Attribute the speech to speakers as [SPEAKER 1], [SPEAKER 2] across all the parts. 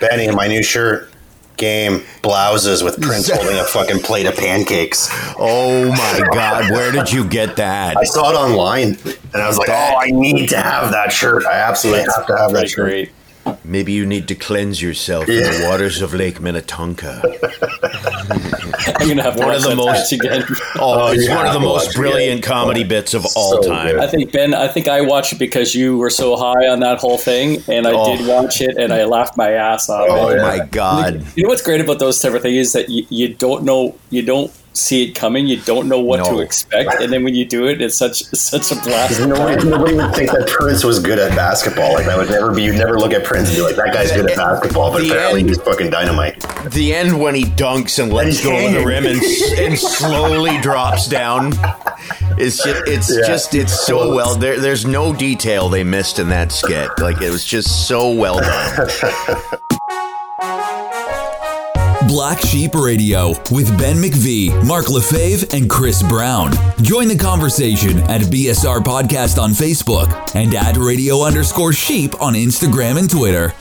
[SPEAKER 1] Benny, my new shirt game blouses with Prince holding a fucking plate of pancakes.
[SPEAKER 2] Oh my God, where did you get that?
[SPEAKER 1] I saw it online and I was like, oh, I need to have that shirt. I absolutely have to have that shirt.
[SPEAKER 3] great.
[SPEAKER 2] Maybe you need to cleanse yourself in the waters of Lake Minnetonka.
[SPEAKER 3] I'm gonna have to
[SPEAKER 2] One
[SPEAKER 3] watch
[SPEAKER 2] of the most-
[SPEAKER 3] again.
[SPEAKER 2] Oh, it's one of the most
[SPEAKER 1] watch it.
[SPEAKER 2] brilliant comedy bits of all
[SPEAKER 1] So
[SPEAKER 2] time.
[SPEAKER 1] good.
[SPEAKER 3] I think Ben. I think I watched it because you were so high on that whole thing, and I
[SPEAKER 2] Oh.
[SPEAKER 3] did watch it, and I laughed my ass off.
[SPEAKER 1] Oh,
[SPEAKER 2] Oh
[SPEAKER 1] yeah.
[SPEAKER 2] my God.
[SPEAKER 3] You know what's great about those type of things is that you, you don't know you don't see it coming, you don't know what
[SPEAKER 2] No.
[SPEAKER 3] to expect, and then when you do it, it's such it's such a blast.
[SPEAKER 1] Nobody, nobody would think that Prince was good at basketball. Like that would never be. You'd never look at Prince and be like, "That guy's good at basketball." But
[SPEAKER 2] The
[SPEAKER 1] apparently,
[SPEAKER 2] end-
[SPEAKER 1] he's fucking dynamite.
[SPEAKER 2] The end when he dunks and lets
[SPEAKER 1] he's
[SPEAKER 2] go of the rim and, and slowly drops down. It's just, it's
[SPEAKER 1] Yeah.
[SPEAKER 2] just, it's so well. There, there's no detail they missed in that skit. Like it was just so well done.
[SPEAKER 4] Black Sheep Radio with Ben McVee, Mark Lefebvre, and Chris Brown. Join the conversation at BSR Podcast on Facebook and at radio underscore sheep on Instagram and Twitter.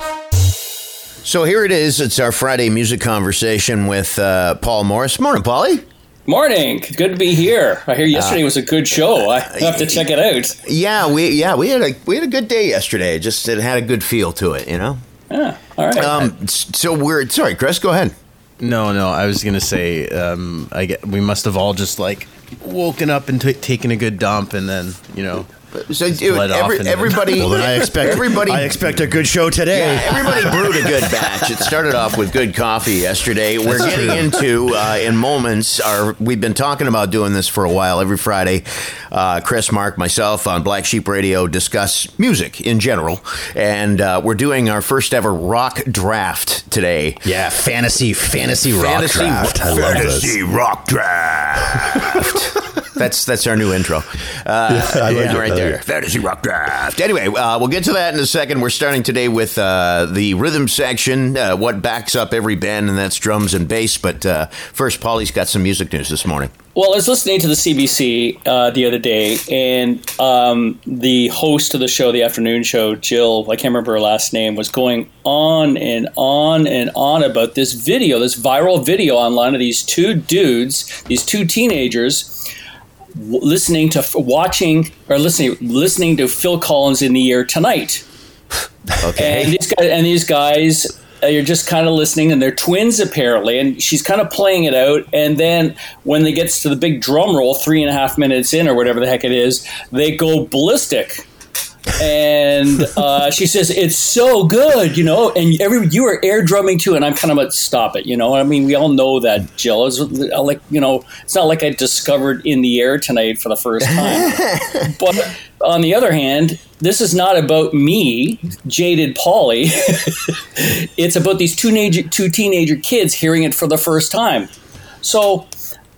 [SPEAKER 2] So here it is. It's our Friday music conversation with uh, Paul Morris. Morning, Paulie.
[SPEAKER 3] Morning, good to be here. I hear yesterday was a good show. I have to check it out.
[SPEAKER 2] Yeah, we yeah we had a we had a good day yesterday. Just it had a good feel to it, you know.
[SPEAKER 3] Yeah, all right.
[SPEAKER 2] Um, so we're sorry, Chris. Go ahead.
[SPEAKER 5] No, no. I was gonna say, um, I get we must have all just like woken up and t- taken a good dump, and then you know,
[SPEAKER 2] So
[SPEAKER 5] Just
[SPEAKER 2] dude, every, everybody.
[SPEAKER 6] Well, then I expect
[SPEAKER 2] everybody.
[SPEAKER 6] I expect a good show today.
[SPEAKER 2] Yeah, everybody brewed a good batch. It started off with good coffee yesterday. We're getting into uh, in moments. Our we've been talking about doing this for a while. Every Friday, uh, Chris, Mark, myself on Black Sheep Radio discuss music in general, and uh, we're doing our first ever rock draft today.
[SPEAKER 6] Yeah, fantasy, fantasy rock
[SPEAKER 2] Fantasy,
[SPEAKER 6] draft. I love this.
[SPEAKER 2] fantasy rock draft. that's that's our new intro. Uh,
[SPEAKER 6] I like
[SPEAKER 2] yeah,
[SPEAKER 6] it.
[SPEAKER 2] right
[SPEAKER 6] I
[SPEAKER 2] there.
[SPEAKER 6] it.
[SPEAKER 2] Fantasy rock draft. Anyway, uh, we'll get to that in a second. We're starting today with uh, the rhythm section, uh, what backs up every band, and that's drums and bass. But uh, first, Paulie's got some music news this morning.
[SPEAKER 3] Well, I was listening to the CBC uh, the other day, and um, the host of the show, the afternoon show, Jill, I can't remember her last name, was going on and on and on about this video, this viral video online of these two dudes, these two teenagers, w- listening to, watching or listening, listening to Phil Collins in the air tonight.
[SPEAKER 2] Okay.
[SPEAKER 3] And these guys, and these guys, uh, you're just kind of listening, and they're twins apparently. And she's kind of playing it out. And then when they gets to the big drum roll, three and a half minutes in, or whatever the heck it is, they go ballistic. And uh, she says it's so good, you know. And every you are air drumming too, and I'm kind of like, stop it, you know. I mean, we all know that Jill is like, you know, it's not like I discovered in the air tonight for the first time. but on the other hand, this is not about me, jaded Polly. it's about these two teenager, two teenager kids hearing it for the first time. So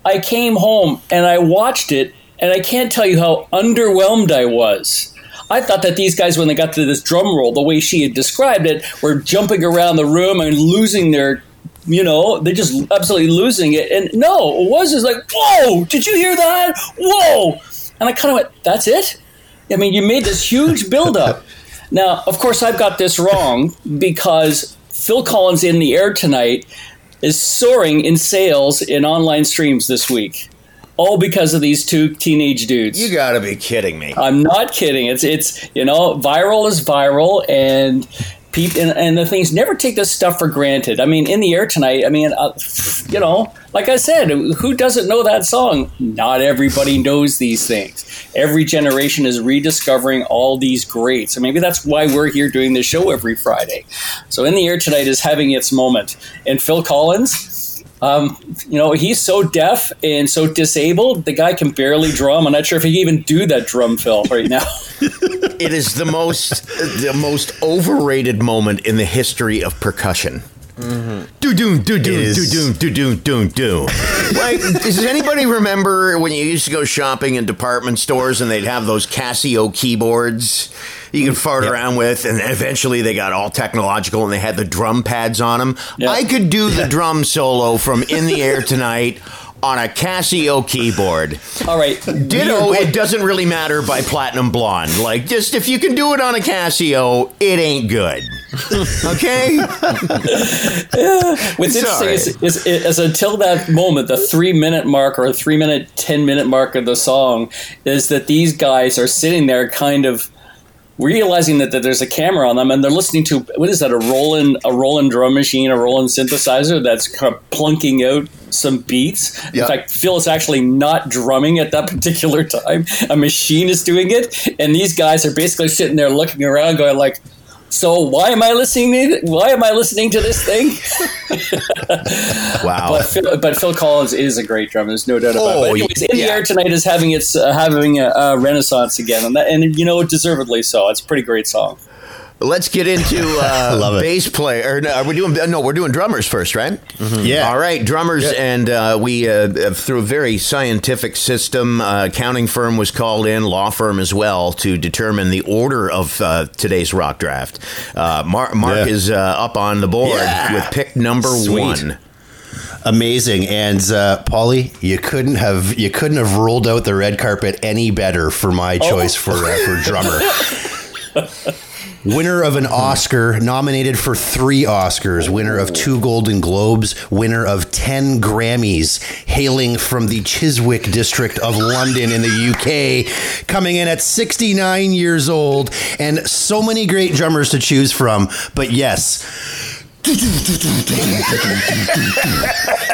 [SPEAKER 3] I came home and I watched it, and I can't tell you how underwhelmed I was. I thought that these guys, when they got to this drum roll, the way she had described it, were jumping around the room and losing their, you know, they're just absolutely losing it. And no, it was just like, whoa, did you hear that? Whoa. And I kind of went, that's it? I mean, you made this huge buildup. now, of course, I've got this wrong because Phil Collins in the air tonight is soaring in sales in online streams this week. All because of these two teenage dudes.
[SPEAKER 2] You got to be kidding me.
[SPEAKER 3] I'm not kidding. It's it's you know viral is viral, and people and, and the things never take this stuff for granted. I mean, in the air tonight. I mean, uh, you know, like I said, who doesn't know that song? Not everybody knows these things. Every generation is rediscovering all these greats. So maybe that's why we're here doing this show every Friday. So in the air tonight is having its moment, and Phil Collins. Um, you know, he's so deaf and so disabled. The guy can barely drum. I'm not sure if he can even do that drum fill right now.
[SPEAKER 2] It is the most the most overrated moment in the history of percussion. Do do do do
[SPEAKER 6] is-
[SPEAKER 2] do do do do do. Like, does anybody remember when you used to go shopping in department stores and they'd have those Casio keyboards you could fart around with, and eventually they got all technological and they had the drum pads on them.
[SPEAKER 3] Yeah.
[SPEAKER 2] I could do the drum solo from "In the Air Tonight." on a Casio keyboard.
[SPEAKER 3] All right.
[SPEAKER 2] Ditto, it doesn't really matter by Platinum Blonde. Like, just if you can do it on a Casio, it ain't good. okay?
[SPEAKER 3] What's interesting is, is, is, until that moment, the three minute mark or three minute, 10 minute mark of the song, is that these guys are sitting there kind of realizing that, that there's a camera on them and they're listening to what is that a Roland a Roland drum machine a Roland synthesizer that's kind of plunking out some beats?
[SPEAKER 1] Yeah.
[SPEAKER 3] in fact Phil is actually not drumming at that particular time. A machine is doing it. And these guys are basically sitting there looking around going like so why am I listening to why am I listening to this thing
[SPEAKER 2] Wow.
[SPEAKER 3] but Phil, but Phil Collins is a great drummer. There's no doubt about it.
[SPEAKER 2] Oh,
[SPEAKER 3] But anyways, In the. Air Tonight is having its uh, having a, a renaissance again, and that, and you know deservedly so. It's a pretty great song.
[SPEAKER 2] Let's get into uh,
[SPEAKER 6] love
[SPEAKER 2] bass player. Or, no, are we doing? No, we're doing drummers first, right?
[SPEAKER 6] Yeah.
[SPEAKER 2] All right, drummers, and uh, we uh, through a very scientific system. Uh, accounting firm was called in, law firm as well, to determine the order of uh, today's rock draft. Uh, Mark, Mark
[SPEAKER 6] Yeah.
[SPEAKER 2] is uh, up on the board
[SPEAKER 6] Yeah.
[SPEAKER 2] with pick number
[SPEAKER 6] Sweet.
[SPEAKER 2] one.
[SPEAKER 6] Amazing. And uh, Polly, you couldn't have you couldn't have rolled out the red carpet any better for my choice for uh, for drummer. Winner of an Oscar, nominated for three Oscars, winner of two Golden Globes, winner of 10 Grammys, hailing from the Chiswick district of London in the UK, coming in at 69 years old, and so many great drummers to choose from. But yes,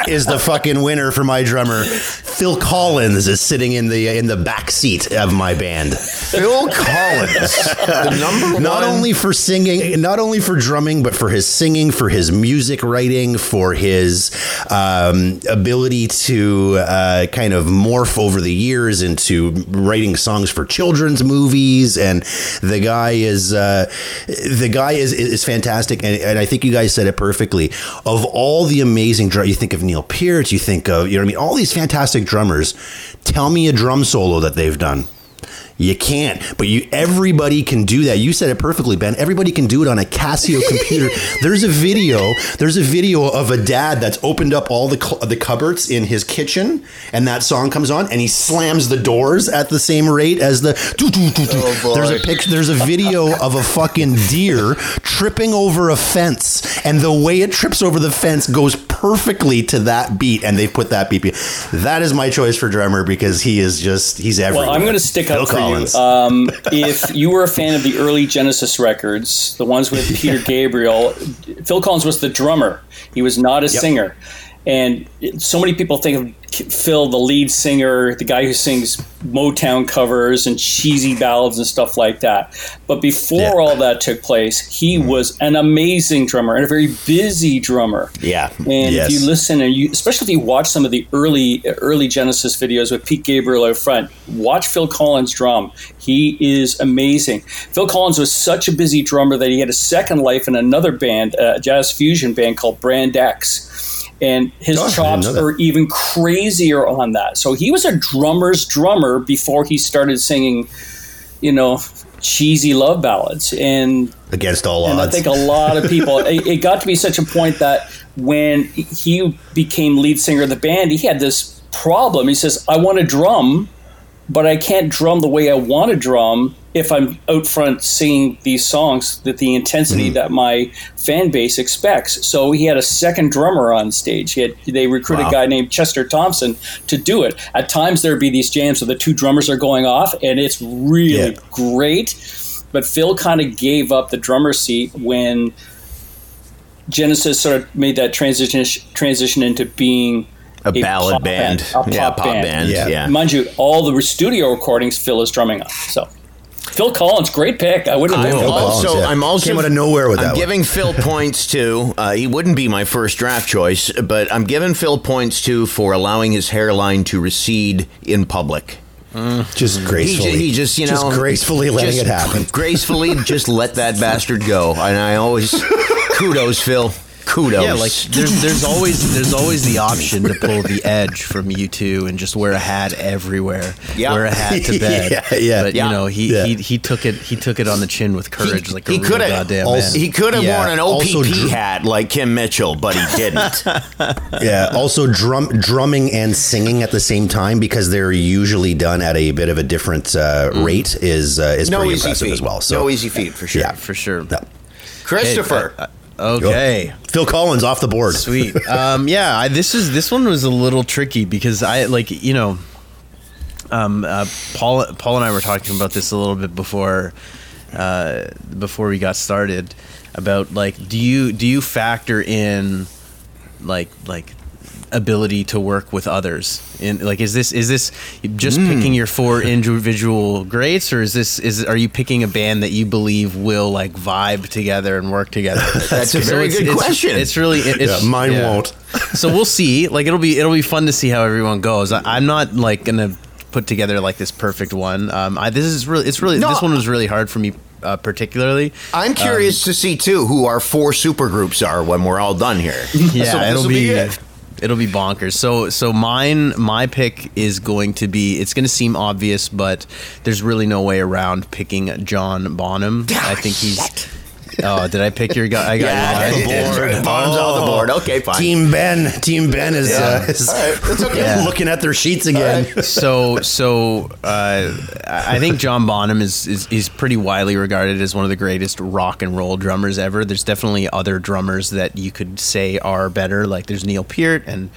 [SPEAKER 6] is the fucking winner for my drummer. Phil Collins is sitting in the in the back seat of my band.
[SPEAKER 2] Phil Collins, the number
[SPEAKER 6] Not only for singing, not only for drumming, but for his singing, for his music writing, for his um, ability to uh, kind of morph over the years into writing songs for children's movies. And the guy is uh, the guy is is fantastic. And, and I think you guys said it perfectly. Of all the amazing drum, you think of Neil Peart, you think of you know what I mean. All these fantastic drummers. Tell me a drum solo that they've done. You can't, but you everybody can do that. You said it perfectly, Ben. Everybody can do it on a Casio computer. There's a video. There's a video of a dad that's opened up all the cl- the cupboards in his kitchen, and that song comes on, and he slams the doors at the same rate as the. doo, doo, doo, doo. Oh, there's a picture. There's a video of a fucking deer tripping over a fence, and the way it trips over the fence goes perfectly to that beat, and they put that beat. That is my choice for drummer because he is just he's everywhere.
[SPEAKER 3] Well, I'm going to stick
[SPEAKER 6] Phil
[SPEAKER 3] up for
[SPEAKER 6] Collins.
[SPEAKER 3] you. Um, if you were a fan of the early Genesis records, the ones with Peter Gabriel, Phil Collins was the drummer. He was not a singer. And so many people think of Phil, the lead singer, the guy who sings Motown covers and cheesy ballads and stuff like that. But before
[SPEAKER 6] Yeah.
[SPEAKER 3] all that took place, he mm-hmm. was an amazing drummer and a very busy drummer.
[SPEAKER 2] Yeah.
[SPEAKER 3] And
[SPEAKER 6] Yes.
[SPEAKER 3] if you listen and you, especially if you watch some of the early early Genesis videos with Pete Gabriel out front, watch Phil Collins drum. He is amazing. Phil Collins was such a busy drummer that he had a second life in another band, uh, a jazz fusion band called Brand X. And his
[SPEAKER 6] Oh,
[SPEAKER 3] chops are even crazier on that. So he was a drummer's drummer before he started singing, you know, cheesy love ballads. And
[SPEAKER 6] against all
[SPEAKER 3] and I think a lot of people, it, it got to be such a point that when he became lead singer of the band, he had this problem. He says, I want to drum, but I can't drum the way I want to drum if I'm out front singing these songs that the intensity mm-hmm. that my fan base expects. So he had a second drummer on stage. He had, they recruited a guy named Chester Thompson to do it. At times there'd be these jams where the two drummers are going off, and it's really
[SPEAKER 6] Yeah.
[SPEAKER 3] great. But Phil kind of gave up the drummer seat when Genesis sort of made that transition transition into being
[SPEAKER 2] A ballad
[SPEAKER 3] pop
[SPEAKER 2] band.
[SPEAKER 3] a
[SPEAKER 2] Yeah, pop
[SPEAKER 3] band.
[SPEAKER 2] band, Yeah. yeah.
[SPEAKER 3] Mind you, all the studio recordings Phil is drumming on. So Phil Collins, great pick. I wouldn't have
[SPEAKER 2] I'm
[SPEAKER 3] picked him.
[SPEAKER 6] Collins, yeah.
[SPEAKER 2] I'm also
[SPEAKER 6] Came out of nowhere with
[SPEAKER 2] I'm
[SPEAKER 6] that one.
[SPEAKER 2] giving Phil points to. Uh, he wouldn't be my first draft choice, but I'm giving Phil points to for allowing his hairline to recede in public.
[SPEAKER 6] just
[SPEAKER 2] He,
[SPEAKER 6] gracefully.
[SPEAKER 2] ju- he just you know
[SPEAKER 6] just gracefully letting
[SPEAKER 2] just
[SPEAKER 6] it happen.
[SPEAKER 2] Gracefully, just let that bastard go. And I always kudos, Phil. Kudos.
[SPEAKER 5] Yeah, like there's there's always there's always the option to pull the edge from U2 and just wear a hat everywhere.
[SPEAKER 2] Yeah.
[SPEAKER 5] Wear a hat to bed.
[SPEAKER 6] Yeah, yeah.
[SPEAKER 5] But
[SPEAKER 2] Yeah.
[SPEAKER 5] you know, he,
[SPEAKER 6] Yeah.
[SPEAKER 5] he he took it he took it on the chin with courage like a
[SPEAKER 2] he
[SPEAKER 5] real
[SPEAKER 2] could have
[SPEAKER 5] goddamn
[SPEAKER 6] also-
[SPEAKER 5] man.
[SPEAKER 2] he could have
[SPEAKER 6] Yeah,
[SPEAKER 2] worn an OPP
[SPEAKER 6] Drew-
[SPEAKER 2] hat like Kim Mitchell, but he didn't.
[SPEAKER 6] Yeah. Also, drum drumming and singing at the same time because they're usually done at a bit of a different uh, rate is uh, is
[SPEAKER 2] no
[SPEAKER 6] pretty
[SPEAKER 2] easy
[SPEAKER 6] impressive
[SPEAKER 2] feat
[SPEAKER 6] as well. So
[SPEAKER 2] no easy feat for sure.
[SPEAKER 6] Yeah.
[SPEAKER 5] for sure.
[SPEAKER 6] Yeah.
[SPEAKER 2] Christopher.
[SPEAKER 5] Hey, uh, okay.
[SPEAKER 6] Phil Collins off the board.
[SPEAKER 5] Sweet. Um, yeah, I, this is this one was a little tricky because I like you know, um, uh, Paul Paul and I were talking about this a little bit before uh, before we got started about like do you do you factor in like like ability to work with others and like is this is this just
[SPEAKER 2] Hmm.
[SPEAKER 5] picking your four individual greats or is this is are you picking a band that you believe will like vibe together and work together
[SPEAKER 2] That's a
[SPEAKER 5] So
[SPEAKER 2] very
[SPEAKER 5] it's-
[SPEAKER 2] good
[SPEAKER 5] it's-
[SPEAKER 2] question.
[SPEAKER 5] it's really it's,
[SPEAKER 6] Yeah, mine won't.
[SPEAKER 5] so we'll see like it'll be it'll be fun to see how everyone goes I, i'm not like gonna put together like this perfect one um I, this is really it's really
[SPEAKER 2] No.
[SPEAKER 5] this one was really hard for me uh, particularly
[SPEAKER 2] I'm curious to see too who our four supergroups are when we're all done here.
[SPEAKER 5] yeah
[SPEAKER 2] So
[SPEAKER 5] it'll be,
[SPEAKER 2] it.
[SPEAKER 5] It'll be bonkers. So so mine my pick is going to be it's going to seem obvious but there's really no way around picking john bonham. I think he's oh did i pick your guy i got
[SPEAKER 2] Yeah,
[SPEAKER 5] your
[SPEAKER 2] you
[SPEAKER 5] guy.
[SPEAKER 2] did. Bonham's off the board. Okay, fine.
[SPEAKER 6] Team Ben. Team Ben is, uh, is
[SPEAKER 2] That's okay.
[SPEAKER 5] Yeah.
[SPEAKER 6] looking at their sheets again.
[SPEAKER 5] so so uh, I think John Bonham is, is is pretty widely regarded as one of the greatest rock and roll drummers ever. There's definitely other drummers that you could say are better. Like there's Neil Peart and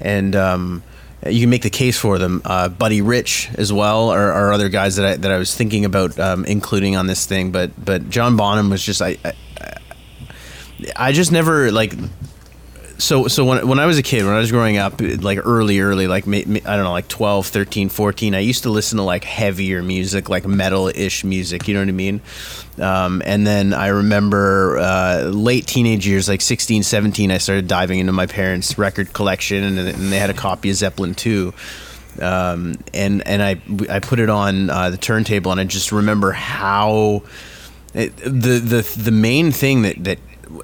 [SPEAKER 5] and um, you can make the case for them. Uh, Buddy Rich as well are other guys that I that I was thinking about um, including on this thing. But but John Bonham was just I. I I just never like so so when, when I was a kid when I was growing up like early early like I don't know like 12 13 14 I used to listen to like heavier music like metal-ish music you know what I mean? Um, and then I remember uh, late teenage years like 16 17 I started diving into my parents record collection and, and they had a copy of Zeppelin 2 um, and and I I put it on uh, the turntable and I just remember how it, the the the main thing that that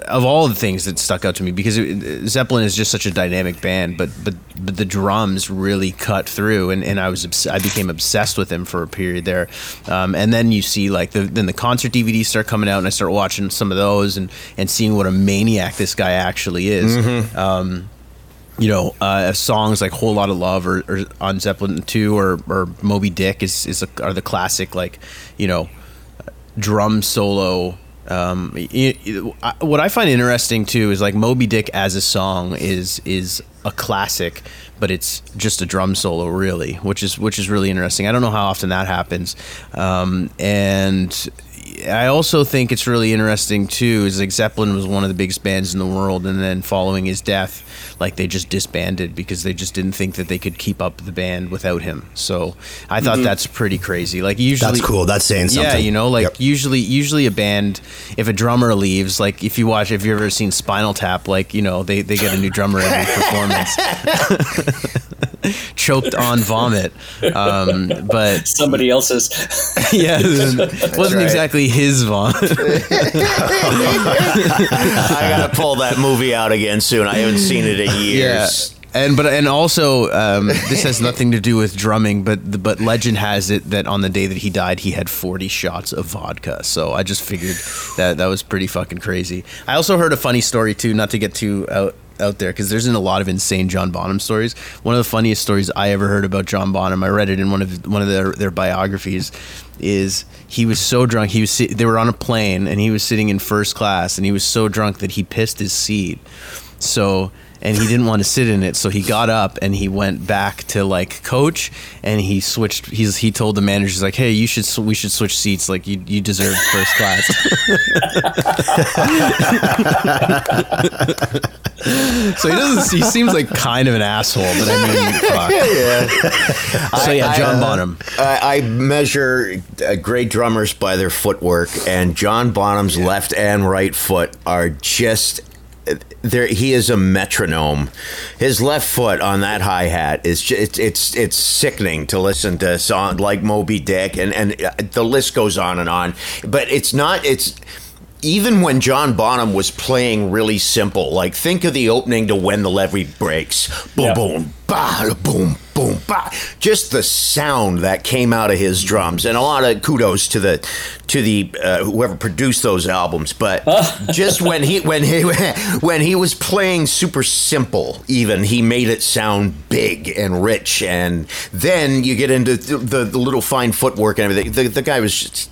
[SPEAKER 5] of all the things that stuck out to me because it, Zeppelin is just such a dynamic band, but but but the drums really cut through, and, and I was obs- I became obsessed with them for a period there, um, and then you see like the then the concert DVDs start coming out, and I start watching some of those and and seeing what a maniac this guy actually is. Um, you know, uh, songs like "Whole Lotta Love" or, or on Zeppelin two or, or Moby Dick is is a, are the classic like you know drum solo. Um, y- y- I- what I find interesting too is like Moby Dick as a song is is a classic, but it's just a drum solo really, which is which is really interesting. I don't know how often that happens, um, and I also think it's really interesting too. Is like Zeppelin was one of the biggest bands in the world, and then following his death, like they just disbanded because they just didn't think that they could keep up the band without him. So I thought that's pretty crazy. Like usually,
[SPEAKER 6] That's cool. That's saying something.
[SPEAKER 5] yeah, you know, like
[SPEAKER 6] Yep.
[SPEAKER 5] usually, usually a band, if a drummer leaves, like if you watch, if you've ever seen Spinal Tap, like you know, they they get a new drummer every performance. Choked on vomit, um, but
[SPEAKER 3] Somebody else's.
[SPEAKER 5] yeah, wasn't exactly his vomit.
[SPEAKER 2] I gotta pull that movie out again soon. I haven't seen it in years.
[SPEAKER 5] And but and also um, this has nothing to do with drumming, but but legend has it that on the day that he died, he had forty shots of vodka. So I just figured that that was pretty fucking crazy. I also heard a funny story too, not to get too out out there because there's a lot of insane John Bonham stories. One of the funniest stories I ever heard about John Bonham, I read it in one of one of their their biographies, is he was so drunk. He was they were on a plane and he was sitting in first class and he was so drunk that he pissed his seat. So and he didn't want to sit in it, so he got up and he went back to like coach, and he switched. He's he told the manager, he's like, "Hey, you should we should switch seats. Like you you deserve first class." so he doesn't. He seems like kind of an asshole, but I mean, fuck. So yeah, John
[SPEAKER 2] I, uh,
[SPEAKER 5] Bonham.
[SPEAKER 2] I, I measure uh, great drummers by their footwork, and John Bonham's left and right foot are just. There, he is a metronome. His left foot on that hi hat is just, it's it's it's sickening to listen to song like Moby Dick, and and uh, the list goes on and on. But it's not. It's even when John Bonham was playing really simple, like think of the opening to When the Levee Breaks. Boom,
[SPEAKER 3] Yeah.
[SPEAKER 2] boom, ba, boom, boom, ba. Just the sound that came out of his drums, and a lot of kudos to the to the uh, whoever produced those albums. But just when he when he when he was playing super simple, even he made it sound big and rich. And then you get into the, the, the little fine footwork and everything. The, the guy was just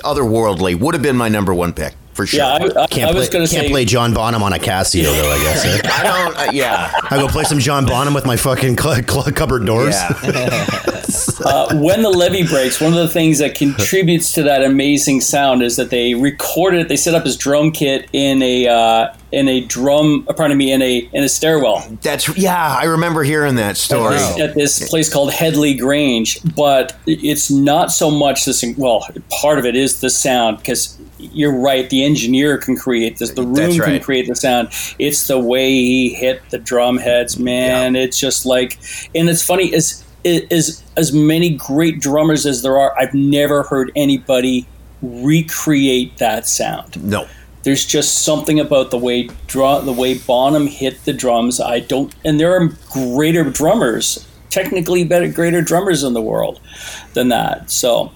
[SPEAKER 2] otherworldly. Would have been my number one pick for sure.
[SPEAKER 3] Yeah, I, I,
[SPEAKER 6] Can't,
[SPEAKER 3] I was
[SPEAKER 6] play,
[SPEAKER 3] going to
[SPEAKER 6] can't
[SPEAKER 3] say.
[SPEAKER 6] play John Bonham on a Casio, though, I guess. eh?
[SPEAKER 2] I don't. Uh, yeah.
[SPEAKER 6] I go play some John Bonham with my fucking cl- cl- cupboard doors.
[SPEAKER 2] Yeah.
[SPEAKER 3] uh, when the levee breaks, one of the things that contributes to that amazing sound is that they recorded it. They set up his drum kit in a uh, in a drum. uh, Pardon me, in a in a stairwell
[SPEAKER 2] That's yeah. I remember hearing that story.
[SPEAKER 3] at this place called Headley Grange. But it's not so much this. Well, part of it is the sound because you're right. The engineer can create this. The room
[SPEAKER 2] That's
[SPEAKER 3] can
[SPEAKER 2] right.
[SPEAKER 3] create the sound. It's the way he hit the drum heads, man. It's just like, and it's funny as as as many great drummers as there are. I've never heard anybody recreate that sound.
[SPEAKER 2] No.
[SPEAKER 3] There's just something about the way drum, the way Bonham hit the drums. I don't, and there are greater drummers, technically better, greater drummers in the world than that. So,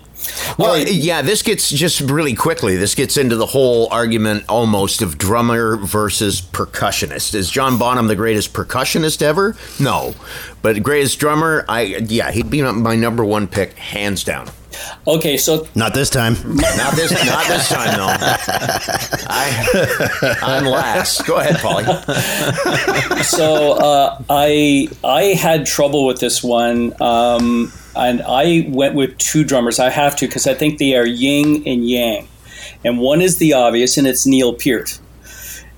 [SPEAKER 2] Well,
[SPEAKER 3] all right.
[SPEAKER 2] yeah, this gets just really quickly. This gets into the whole argument almost of drummer versus percussionist. Is John Bonham the greatest percussionist ever? No, but greatest drummer, I yeah, he'd be my number one pick, hands down.
[SPEAKER 3] okay, so
[SPEAKER 6] Not this time.
[SPEAKER 2] Not this, not this time though. I, I'm last. Go ahead, Polly.
[SPEAKER 3] so uh, I I had trouble with this one, um, and I went with two drummers. I have to because I think they are yin and yang, and one is the obvious, and it's Neil Peart.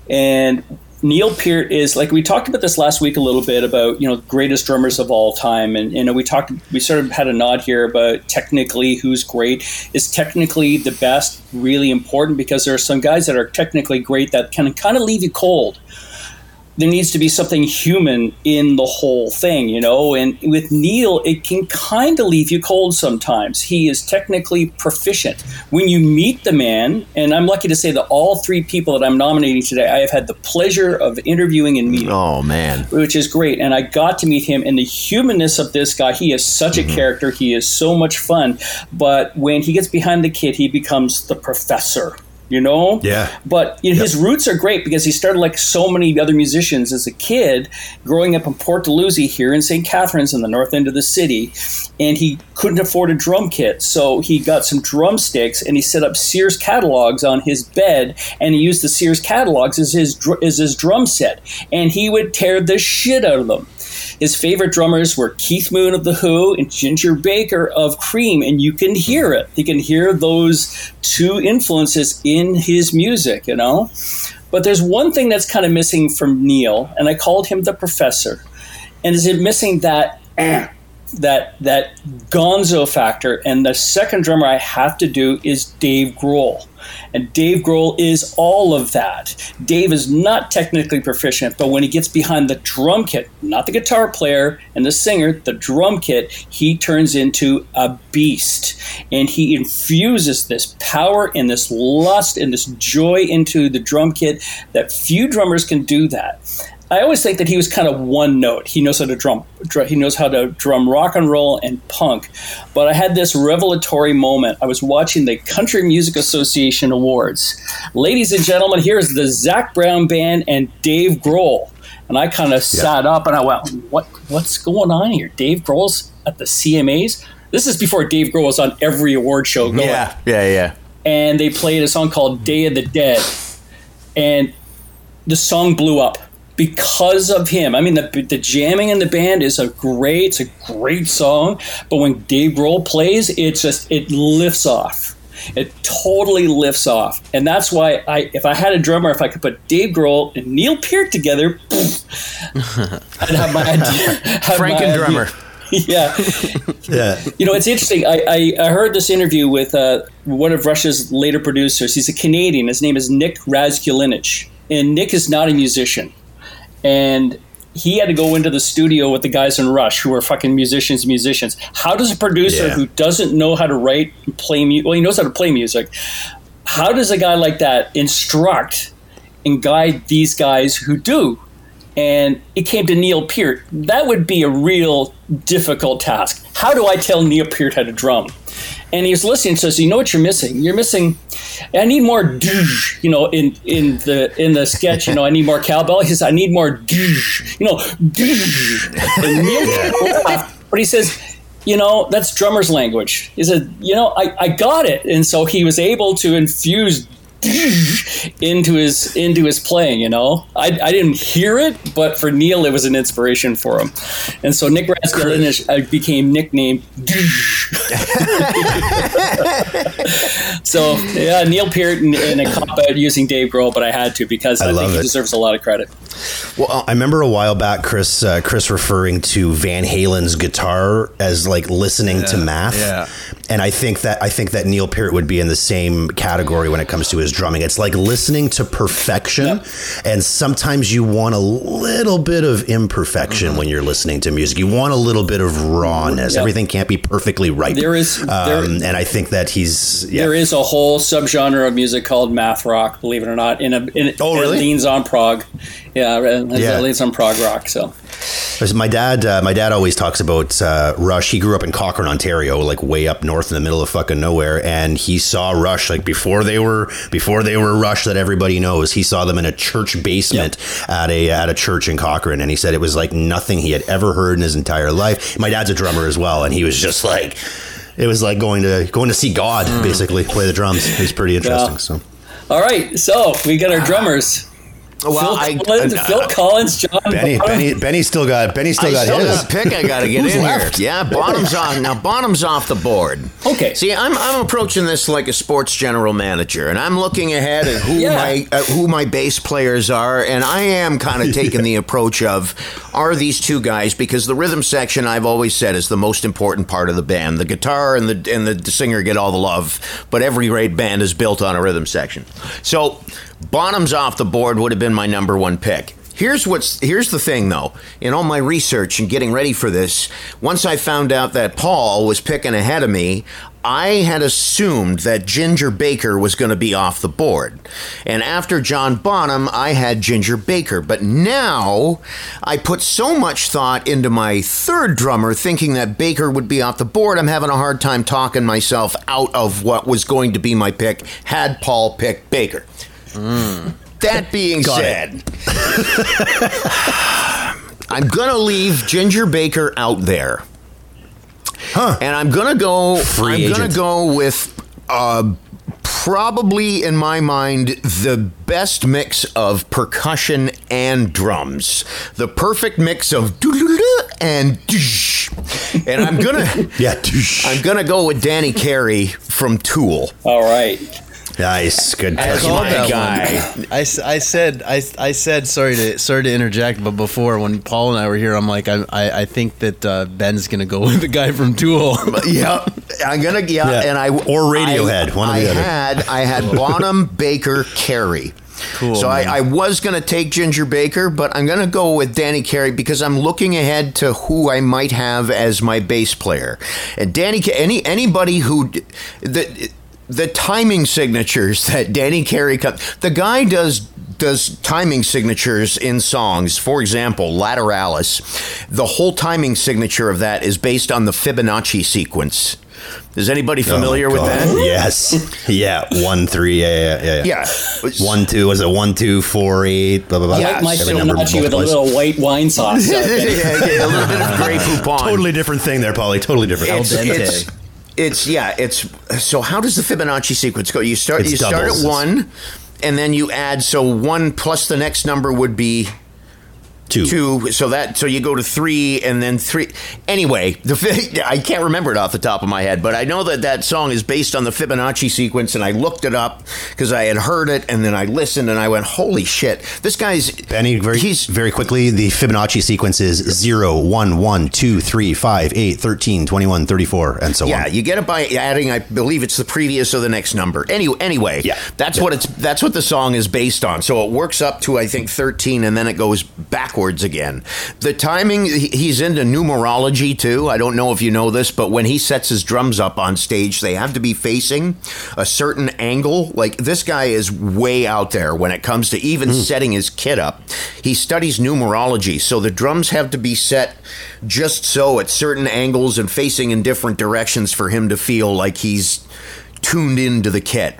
[SPEAKER 3] And Neil Peart is like we talked about this last week a little bit about you know greatest drummers of all time, and you know we talked we sort of had a nod here about technically who's great. Is technically the best really important because there are some guys that are technically great that can kind of leave you cold there needs to be something human in the whole thing, you know. And with Neil, it can kind of leave you cold sometimes. He is technically proficient. When you meet the man, and I'm lucky to say that all three people that I'm nominating today, I have had the pleasure of interviewing and meeting
[SPEAKER 2] Oh man,
[SPEAKER 3] which is great. And I got to meet him and the humanness of this guy. He is such a mm-hmm. character. He is so much fun. But when he gets behind the kid, he becomes the professor. You know,
[SPEAKER 6] Yeah.
[SPEAKER 3] But you know, his roots are great because he started like so many other musicians as a kid, growing up in Port Dalhousie here in St. Catharines in the north end of the city, and he couldn't afford a drum kit, so he got some drumsticks and he set up Sears catalogs on his bed, and he used the Sears catalogs as his as his drum set, and he would tear the shit out of them. His favorite drummers were Keith Moon of The Who and Ginger Baker of Cream, and you can hear it. You can hear those two influences in his music, you know? But there's one thing that's kind of missing from Neil, and I called him the professor. And is it missing that that that gonzo factor? And the second drummer I have to do is Dave Grohl. And Dave Grohl is all of that. Dave is not technically proficient, but when he gets behind the drum kit, not the guitar player and the singer, the drum kit, he turns into a beast. And he infuses this power and this lust and this joy into the drum kit that few drummers can do that. I always think that he was kind of one note. He knows how to drum. dr- He knows how to drum rock and roll and punk. But I had this revelatory moment. I was watching the Country Music Association Awards. Ladies and gentlemen, here's the Zac Brown Band and Dave Grohl. And I kind of sat up and I went, "What? What's going on here? Dave Grohl's at the CMAs. This is before Dave Grohl was on every award show going
[SPEAKER 2] yeah, yeah, yeah.
[SPEAKER 3] and they played a song called Day of the Dead. And the song blew up because of him. I mean, the, the jamming in the band is a great, it's a great song, but when Dave Grohl plays, it just, it lifts off. It totally lifts off. And that's why I, if I had a drummer, if I could put Dave Grohl and Neil Peart together, I'd have my idea. have
[SPEAKER 2] Frank
[SPEAKER 3] my
[SPEAKER 2] and
[SPEAKER 3] idea.
[SPEAKER 2] drummer.
[SPEAKER 3] yeah.
[SPEAKER 6] Yeah.
[SPEAKER 3] You know, it's interesting. I, I, I heard this interview with uh, one of Rush's later producers. He's a Canadian. His name is Nick Raskulinecz. And Nick is not a musician. And he had to go into the studio with the guys in Rush who are fucking musicians, musicians. How does a producer
[SPEAKER 6] Yeah.
[SPEAKER 3] who doesn't know how to write and play music, well, he knows how to play music, how does a guy like that instruct and guide these guys who do? And it came to Neil Peart. That would be a real difficult task. How do I tell Neil Peart how to drum? And he was listening to us. You know what you're missing? You're missing. I need more, you know, in in the in the sketch. You know, I need more cowbell. He says, I need more, you know, and Neil laughed, but he says, you know, that's drummer's language. He said, you know, I, I got it. And so he was able to infuse into his into his playing. You know, I, I didn't hear it, but for Neil, it was an inspiration for him, and so Nick Raskulinecz uh, became nicknamed. so yeah, Neil Peart in, in a cop out using Dave Grohl, but I had to because I, I think he deserves a lot of credit.
[SPEAKER 6] Well, I remember a while back, Chris uh, Chris referring to Van Halen's guitar as like listening
[SPEAKER 5] yeah,
[SPEAKER 6] to math.
[SPEAKER 5] Yeah.
[SPEAKER 6] And I think that I think that Neil Peart would be in the same category when it comes to his drumming. It's like listening to perfection, yep. and sometimes you want a little bit of imperfection mm-hmm. when you're listening to music. You want a little bit of rawness. Yep. Everything can't be perfectly right.
[SPEAKER 3] There is, there,
[SPEAKER 6] um, and I think that he's
[SPEAKER 3] yeah. there is a whole subgenre of music called math rock. Believe it or not, in a in,
[SPEAKER 6] oh really
[SPEAKER 3] it leans on prog. Yeah, yeah. it leans on prog rock. So
[SPEAKER 6] my dad, uh, my dad always talks about uh, Rush. He grew up in Cochrane, Ontario, like way up north in the middle of fucking nowhere, and he saw Rush like before they were before they were Rush that everybody knows. He saw them in a church basement yep. at a at a church in Cochrane, and he said it was like nothing he had ever heard in his entire life. My dad's a drummer as well, and he was just like, it was like going to going to see God, mm. basically play the drums. It was pretty interesting. Yeah. So.
[SPEAKER 3] All right, so we got our drummers. Well, Phil, I, Collins, uh, Phil Collins, John
[SPEAKER 6] Benny, Benny, Benny still got Benny still
[SPEAKER 2] I
[SPEAKER 6] got still
[SPEAKER 2] his pick. I got to get in left? here. Yeah, Bonham's on now. Bonham's off the board.
[SPEAKER 3] Okay.
[SPEAKER 2] See, I'm I'm approaching this like a sports general manager, and I'm looking ahead at who yeah. my uh, who my bass players are, and I am kind of taking the approach of are these two guys because the rhythm section I've always said is the most important part of the band. The guitar and the and the singer get all the love, but every great band is built on a rhythm section. So Bonham's off the board would have been my number one pick. Here's what's here's the thing though. In all my research and getting ready for this, once I found out that Paul was picking ahead of me, I had assumed that Ginger Baker was going to be off the board. And after John Bonham, I had Ginger Baker. But now I put so much thought into my third drummer, thinking that Baker would be off the board. I'm having a hard time talking myself out of what was going to be my pick had Paul picked Baker. Mm. That being Got said, I'm going to leave Ginger Baker out there.
[SPEAKER 6] Huh.
[SPEAKER 2] And I'm going to go
[SPEAKER 6] Free
[SPEAKER 2] I'm going to go with uh, probably in my mind the best mix of percussion and drums. The perfect mix of and and I'm gonna
[SPEAKER 6] yeah
[SPEAKER 2] I'm gonna go with Danny Carey from Tool.
[SPEAKER 3] All right.
[SPEAKER 6] Nice, good.
[SPEAKER 5] I called that guy. One. I, I said I, I said sorry to sorry to interject, but before when Paul and I were here, I'm like I I, I think that uh, Ben's gonna go with the guy from Tool.
[SPEAKER 2] yeah, I'm gonna yeah, yeah. and I
[SPEAKER 6] or Radiohead.
[SPEAKER 2] I,
[SPEAKER 6] one
[SPEAKER 2] I
[SPEAKER 6] of the other.
[SPEAKER 2] had I had Bonham, Baker, Carey. Cool. So I, I, was going to take Ginger Baker, but I'm going to go with Danny Carey because I'm looking ahead to who I might have as my bass player. And Danny, any anybody who the the timing signatures that Danny Carey cut. The guy does does timing signatures in songs. For example, Lateralus. The whole timing signature of that is based on the Fibonacci sequence. Is anybody oh familiar oh with that?
[SPEAKER 6] Yes. Yeah. One, three. Yeah. Yeah.
[SPEAKER 2] Yeah.
[SPEAKER 6] yeah. One, two. Was it one, two, four, eight? Blah blah blah.
[SPEAKER 3] Yeah. My Fibonacci with a little white wine sauce. yeah,
[SPEAKER 2] yeah, a little bit of Grey Poupon.
[SPEAKER 6] Totally different thing there, Polly. Totally different.
[SPEAKER 2] It's, it's, it's yeah. It's so. How does the Fibonacci sequence go? You start. It's you doubles. start at one, and then you add. So one plus the next number would be
[SPEAKER 6] two.
[SPEAKER 2] Two. So that so you go to three and then three. Anyway, the I can't remember it off the top of my head, but I know that that song is based on the Fibonacci sequence, and I looked it up because I had heard it, and then I listened, and I went, "Holy shit! This guy's
[SPEAKER 6] Benny." Very he's very quickly. The Fibonacci sequence is 0, 1, 1, 2, 3, 5, 8, 13, 21, 34, and so
[SPEAKER 2] yeah,
[SPEAKER 6] on.
[SPEAKER 2] Yeah, you get it by adding. I believe it's the previous or the next number. Anyway, anyway,
[SPEAKER 6] yeah,
[SPEAKER 2] that's
[SPEAKER 6] yeah.
[SPEAKER 2] what it's that's what the song is based on. So it works up to I think thirteen, and then it goes backwards backwards again. The timing, he's into numerology too. I don't know if you know this, but when he sets his drums up on stage, they have to be facing a certain angle. Like this guy is way out there when it comes to even hmm. setting his kit up. He studies numerology, so the drums have to be set just so at certain angles and facing in different directions for him to feel like he's tuned into the kit.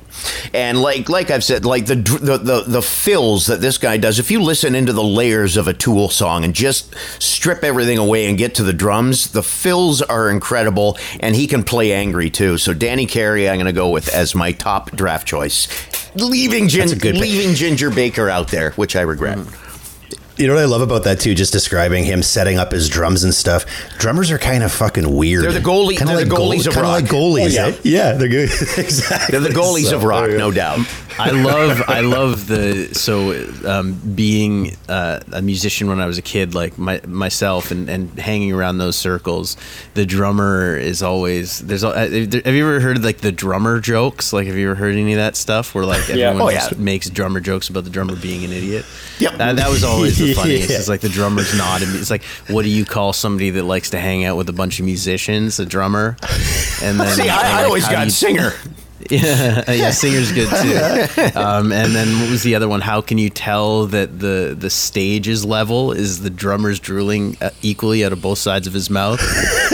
[SPEAKER 2] And like like I've said, like the, the the the fills that this guy does. If you listen into the layers of a Tool song and just strip everything away and get to the drums, the fills are incredible, and he can play angry too. So Danny Carey, I'm going to go with as my top draft choice, leaving Gin-
[SPEAKER 6] pick.
[SPEAKER 2] leaving Ginger Baker out there, which I regret.
[SPEAKER 6] You know what I love about that too? Just describing him setting up his drums and stuff. Drummers are kind of fucking weird.
[SPEAKER 2] They're the goalie- they're the
[SPEAKER 6] goal-
[SPEAKER 2] goalies of rock.
[SPEAKER 6] like goalies.
[SPEAKER 3] Oh,
[SPEAKER 6] eh? yeah, they're good. exactly.
[SPEAKER 2] They're the goalies
[SPEAKER 6] So,
[SPEAKER 2] of rock, no doubt.
[SPEAKER 5] I love I love the so um, being uh, a musician when I was a kid like my, myself and, and hanging around those circles the drummer is always there's uh, have you ever heard like the drummer jokes like have you ever heard any of that stuff where like
[SPEAKER 3] Yeah.
[SPEAKER 5] everyone
[SPEAKER 2] Oh,
[SPEAKER 5] just
[SPEAKER 2] yeah.
[SPEAKER 5] makes drummer jokes about the drummer being an idiot
[SPEAKER 2] Yep.
[SPEAKER 5] that, that was always the funniest
[SPEAKER 6] Yeah.
[SPEAKER 5] it's like the drummer's not it's like what do you call somebody that likes to hang out with a bunch of musicians a drummer and then
[SPEAKER 2] See, I, I
[SPEAKER 5] like,
[SPEAKER 2] always got
[SPEAKER 5] you-
[SPEAKER 2] singer.
[SPEAKER 5] yeah, yeah, singer's good too. Um, and then what was the other one? How can you tell that the the stage is level? Is the drummer's drooling uh, equally out of both sides of his mouth?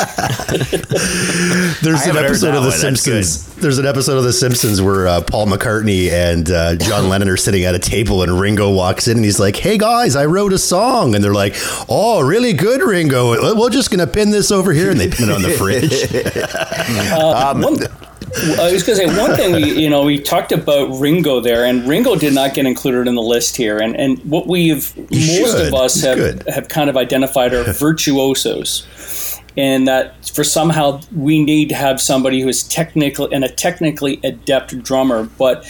[SPEAKER 6] There's an episode of The
[SPEAKER 2] one.
[SPEAKER 6] Simpsons. There's an episode of The Simpsons where uh, Paul McCartney and uh, John Lennon are sitting at a table, and Ringo walks in and he's like, "Hey guys, I wrote a song," and they're like, "Oh, really good, Ringo. We're just gonna pin this over here," and they pin it on the fridge.
[SPEAKER 3] One, I was going to say one thing. We you know we talked about Ringo there, and Ringo did not get included in the list here. And and what we've
[SPEAKER 6] He
[SPEAKER 3] most
[SPEAKER 6] should.
[SPEAKER 3] of us
[SPEAKER 6] He's
[SPEAKER 3] have
[SPEAKER 6] good.
[SPEAKER 3] have kind of identified are virtuosos, and that for somehow we need to have somebody who is technically and a technically adept drummer. But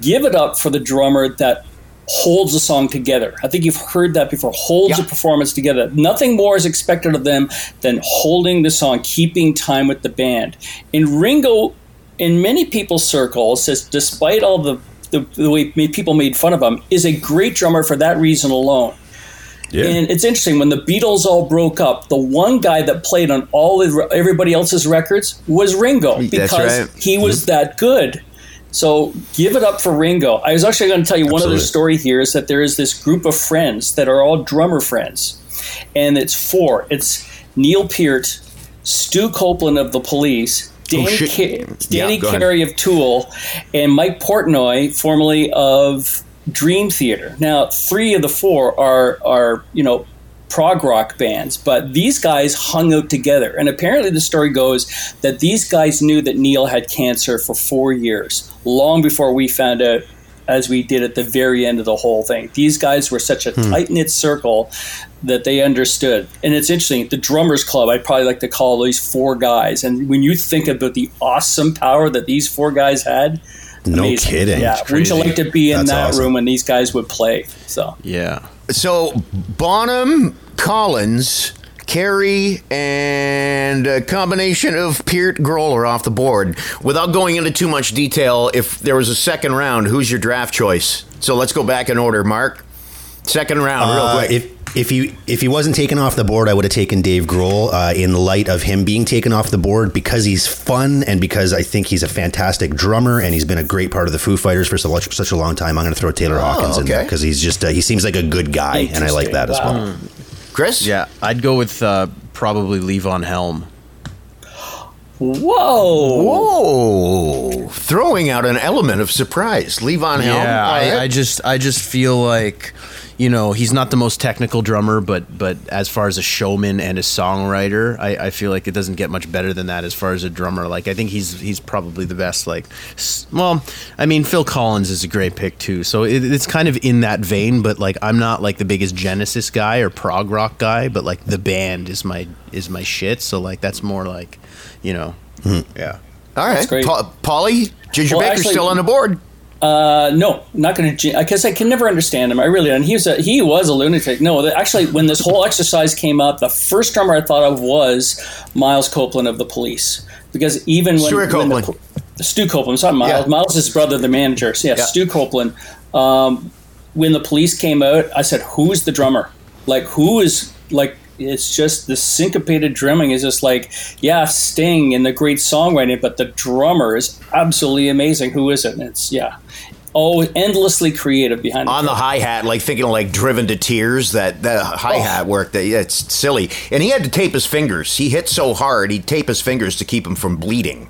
[SPEAKER 3] give it up for the drummer that holds a song together. I think you've heard that before. Holds a performance together. Nothing more is expected of them than holding the song, keeping time with the band. And Ringo, in many people's circles, says despite all the the, the way people made fun of him, is a great drummer for that reason alone. And it's interesting when the Beatles all broke up. The one guy that played on all everybody else's records was Ringo because
[SPEAKER 2] right.
[SPEAKER 3] he was mm-hmm. that good. So give it up for Ringo. I was actually going to tell you one other story here is that there is this group of friends that are all drummer friends, and it's four. It's Neil Peart, Stu Copeland of the Police, oh, Danny,
[SPEAKER 2] shit.
[SPEAKER 3] Ca- Danny
[SPEAKER 2] Yeah, go ahead.
[SPEAKER 3] Carey of Tool, and Mike Portnoy, formerly of Dream Theater. Now, three of the four are are you know prog rock bands, but these guys hung out together. And apparently, the story goes that these guys knew that Neil had cancer for four years, long before we found out. As we did at the very end of the whole thing, these guys were such a hmm. tight knit circle that they understood. And it's interesting. The drummers club, I'd probably like to call these four guys. And when you think about the awesome power that these four guys had,
[SPEAKER 6] No
[SPEAKER 3] amazing.
[SPEAKER 6] kidding.
[SPEAKER 3] Yeah, wouldn't you like to be in
[SPEAKER 6] That's
[SPEAKER 3] that
[SPEAKER 6] awesome.
[SPEAKER 3] room when these guys would play? So
[SPEAKER 5] Yeah.
[SPEAKER 2] So Bonham, Collins, Carey, and a combination of Peart Grohl are off the board. Without going into too much detail, if there was a second round, who's your draft choice? So let's go back in order, Mark. Second round, real
[SPEAKER 6] Uh,
[SPEAKER 2] quick.
[SPEAKER 6] if if he if he wasn't taken off the board, I would have taken Dave Grohl. Uh, in light of him being taken off the board because he's fun and because I think he's a fantastic drummer and he's been a great part of the Foo Fighters for such, such a long time. I'm going to throw Taylor Hawkins in there because he's just uh, he seems like a good guy and I like that as well.
[SPEAKER 2] Chris?
[SPEAKER 5] Yeah, I'd go with uh, probably Levon Helm.
[SPEAKER 3] Whoa.
[SPEAKER 2] Whoa. Throwing out an element of surprise. Levon Helm.
[SPEAKER 5] Yeah, I, I just I just feel like you know he's not the most technical drummer, but but as far as a showman and a songwriter, I, I feel like it doesn't get much better than that as far as a drummer. Like I think he's he's probably the best. Like, well, I mean Phil Collins is a great pick too, so it, it's kind of in that vein. But like I'm not like the biggest Genesis guy or prog rock guy, but like the band is my is my shit. So like that's more like you know hmm. yeah.
[SPEAKER 2] All right.
[SPEAKER 3] great.
[SPEAKER 2] Pa- Paulie, Ginger
[SPEAKER 3] Well,
[SPEAKER 2] Baker's
[SPEAKER 3] actually-
[SPEAKER 2] still on the board.
[SPEAKER 3] Uh, no, not going to. Because I can never understand him. I really don't. He was a, he was a lunatic. No, the, actually, when this whole exercise came up, the first drummer I thought of was Miles Copeland of the Police. Because even when,
[SPEAKER 2] Stuart
[SPEAKER 3] when the
[SPEAKER 2] Copeland.
[SPEAKER 3] Stu Copeland, sorry, Miles.
[SPEAKER 2] Yeah.
[SPEAKER 3] Miles is brother, the manager. So yeah,
[SPEAKER 2] Yeah.
[SPEAKER 3] Stu Copeland. Um, when the police came out, I said, "Who's the drummer? Like, who is like?" It's just the syncopated drumming is just like, yeah, Sting and the great songwriting, but the drummer is absolutely amazing. Who is it? And it's yeah, oh, endlessly creative behind
[SPEAKER 2] on the hi hat, like thinking like driven to tears. That that hi hat oh. work, that yeah, it's silly. And he had to tape his fingers. He hit so hard, he'd tape his fingers to keep him from bleeding.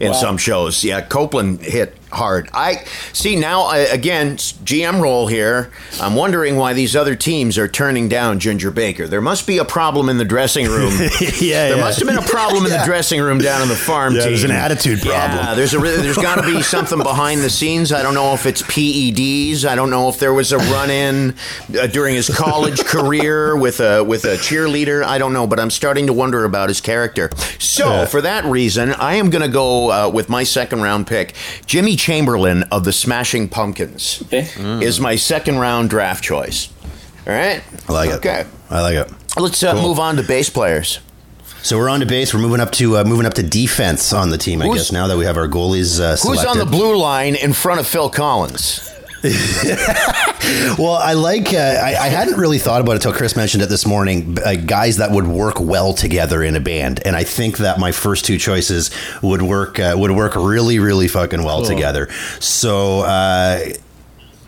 [SPEAKER 2] In
[SPEAKER 3] Wow.
[SPEAKER 2] some shows, yeah, Copeland hit hard. I see now again GM role here. I'm wondering why these other teams are turning down Ginger Baker. There must be a problem in the dressing room.
[SPEAKER 6] yeah,
[SPEAKER 2] there
[SPEAKER 6] yeah.
[SPEAKER 2] must have been a problem in the dressing room down in the farm
[SPEAKER 6] Yeah,
[SPEAKER 2] team.
[SPEAKER 6] there's an attitude problem.
[SPEAKER 2] Yeah, there's a there's got to be something behind the scenes. I don't know if it's PEDs. I don't know if there was a run in uh, during his college career with a with a cheerleader. I don't know, but I'm starting to wonder about his character. So
[SPEAKER 6] Yeah.
[SPEAKER 2] for that reason, I am going to go uh, with my second round pick, Jimmy Chamberlin of the Smashing Pumpkins,
[SPEAKER 3] Okay.
[SPEAKER 2] is my second round draft choice. All right,
[SPEAKER 6] I like it.
[SPEAKER 2] Okay,
[SPEAKER 6] I like it.
[SPEAKER 2] let's uh,
[SPEAKER 6] Cool.
[SPEAKER 2] move on to bass players.
[SPEAKER 6] So we're on to base. We're moving up to uh, moving up to defense on the team. I
[SPEAKER 2] Who's-
[SPEAKER 6] guess now that we have our goalies uh,
[SPEAKER 2] Who's on the blue line in front of Phil Collins?
[SPEAKER 6] Well, I like. Uh, I, I hadn't really thought about it until Chris mentioned it this morning. Uh, guys that would work well together in a band, and I think that my first two choices would work uh, would work really, really fucking well together. So.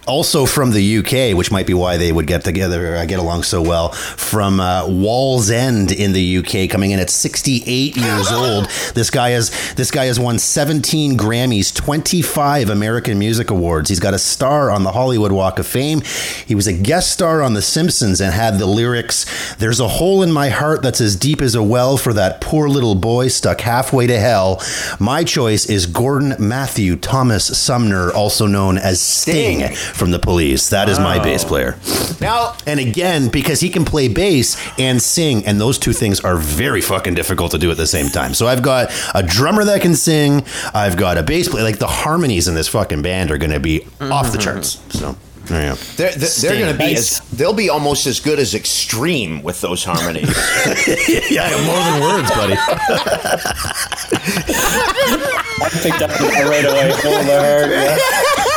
[SPEAKER 6] Also from the UK, which might be why they would get together, get along so well. From uh, Wallsend in the UK, coming in at 68 years old. This guy has this guy has won 17 Grammys, 25 American Music Awards. He's got a star on the Hollywood Walk of Fame. He was a guest star on The Simpsons and had the lyrics, "There's a hole in my heart that's as deep as a well for that poor little boy stuck halfway to hell." My choice is Gordon Matthew Thomas Sumner, also known as Sting,
[SPEAKER 2] Sting.
[SPEAKER 6] From the Police. That is my bass player.
[SPEAKER 2] Now,
[SPEAKER 6] And again, because he can play bass and sing, and those two things are very fucking difficult to do at the same time. So I've got a drummer that can sing, I've got a bass player. Like the harmonies in this fucking band are going to be off the charts. So there you go.
[SPEAKER 2] They're, they're, they're going to be as they'll be almost as good as extreme with those harmonies.
[SPEAKER 6] yeah, more than words, buddy.
[SPEAKER 3] I picked up right away. Oh, my heart, yeah.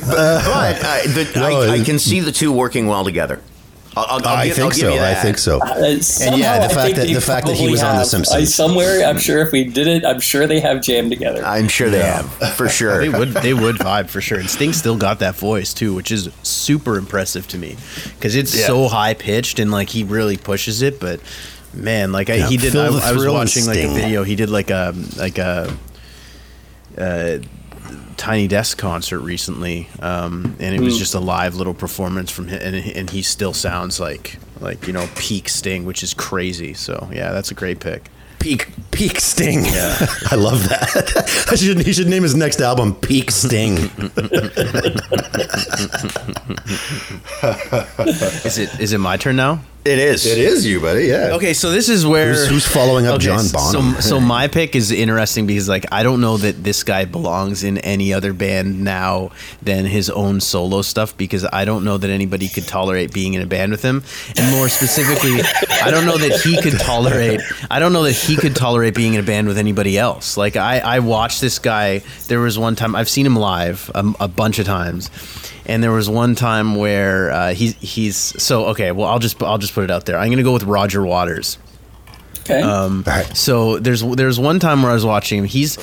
[SPEAKER 2] But uh, the,
[SPEAKER 6] No,
[SPEAKER 2] I, I can see the two working well together. I'll, I'll, I'll give,
[SPEAKER 6] think
[SPEAKER 2] I'll
[SPEAKER 6] so. I think so.
[SPEAKER 3] Uh, somehow
[SPEAKER 6] yeah, the
[SPEAKER 3] I
[SPEAKER 6] fact that- the fact that he
[SPEAKER 3] probably
[SPEAKER 6] was on The
[SPEAKER 3] have.
[SPEAKER 6] Simpsons.
[SPEAKER 3] I, somewhere, I'm sure if we did it, I'm sure they have jammed together.
[SPEAKER 2] I'm sure they have for sure.
[SPEAKER 5] They would they would vibe for sure. And Sting still got that voice too, which is super impressive to me because it's
[SPEAKER 6] Yeah.
[SPEAKER 5] so high pitched and like he really pushes it. But man, like I,
[SPEAKER 6] Yeah,
[SPEAKER 5] he did. I, I was watching like a video. He did like a like a. Uh, Tiny Desk concert recently, um, and it was just a live little performance from him, and, and he still sounds like like you know peak Sting, which is crazy. So yeah, that's a great pick.
[SPEAKER 6] Peak Peak Sting. Yeah. I love that. I should, he should name his next album Peak Sting.
[SPEAKER 5] Is it is it my turn now?
[SPEAKER 2] It is.
[SPEAKER 6] is you, buddy. Yeah.
[SPEAKER 5] Okay, so this is where
[SPEAKER 6] Who's- who's following up John
[SPEAKER 5] so-
[SPEAKER 6] Bonham?
[SPEAKER 5] So, so my pick is interesting because like I don't know that this guy belongs in any other band now than his own solo stuff because I don't know that anybody could tolerate being in a band with him, and more specifically, I don't know that he could tolerate. I don't know that he could tolerate being in a band with anybody else. Like I, I watched this guy. There was one time I've seen him live a, a bunch of times. And there was one time where uh, he's he's so okay. Well, I'll just I'll just put it out there. I'm gonna go with Roger Waters.
[SPEAKER 3] Okay.
[SPEAKER 5] Um,
[SPEAKER 6] All right.
[SPEAKER 5] So there's there's one time where I was watching him. He's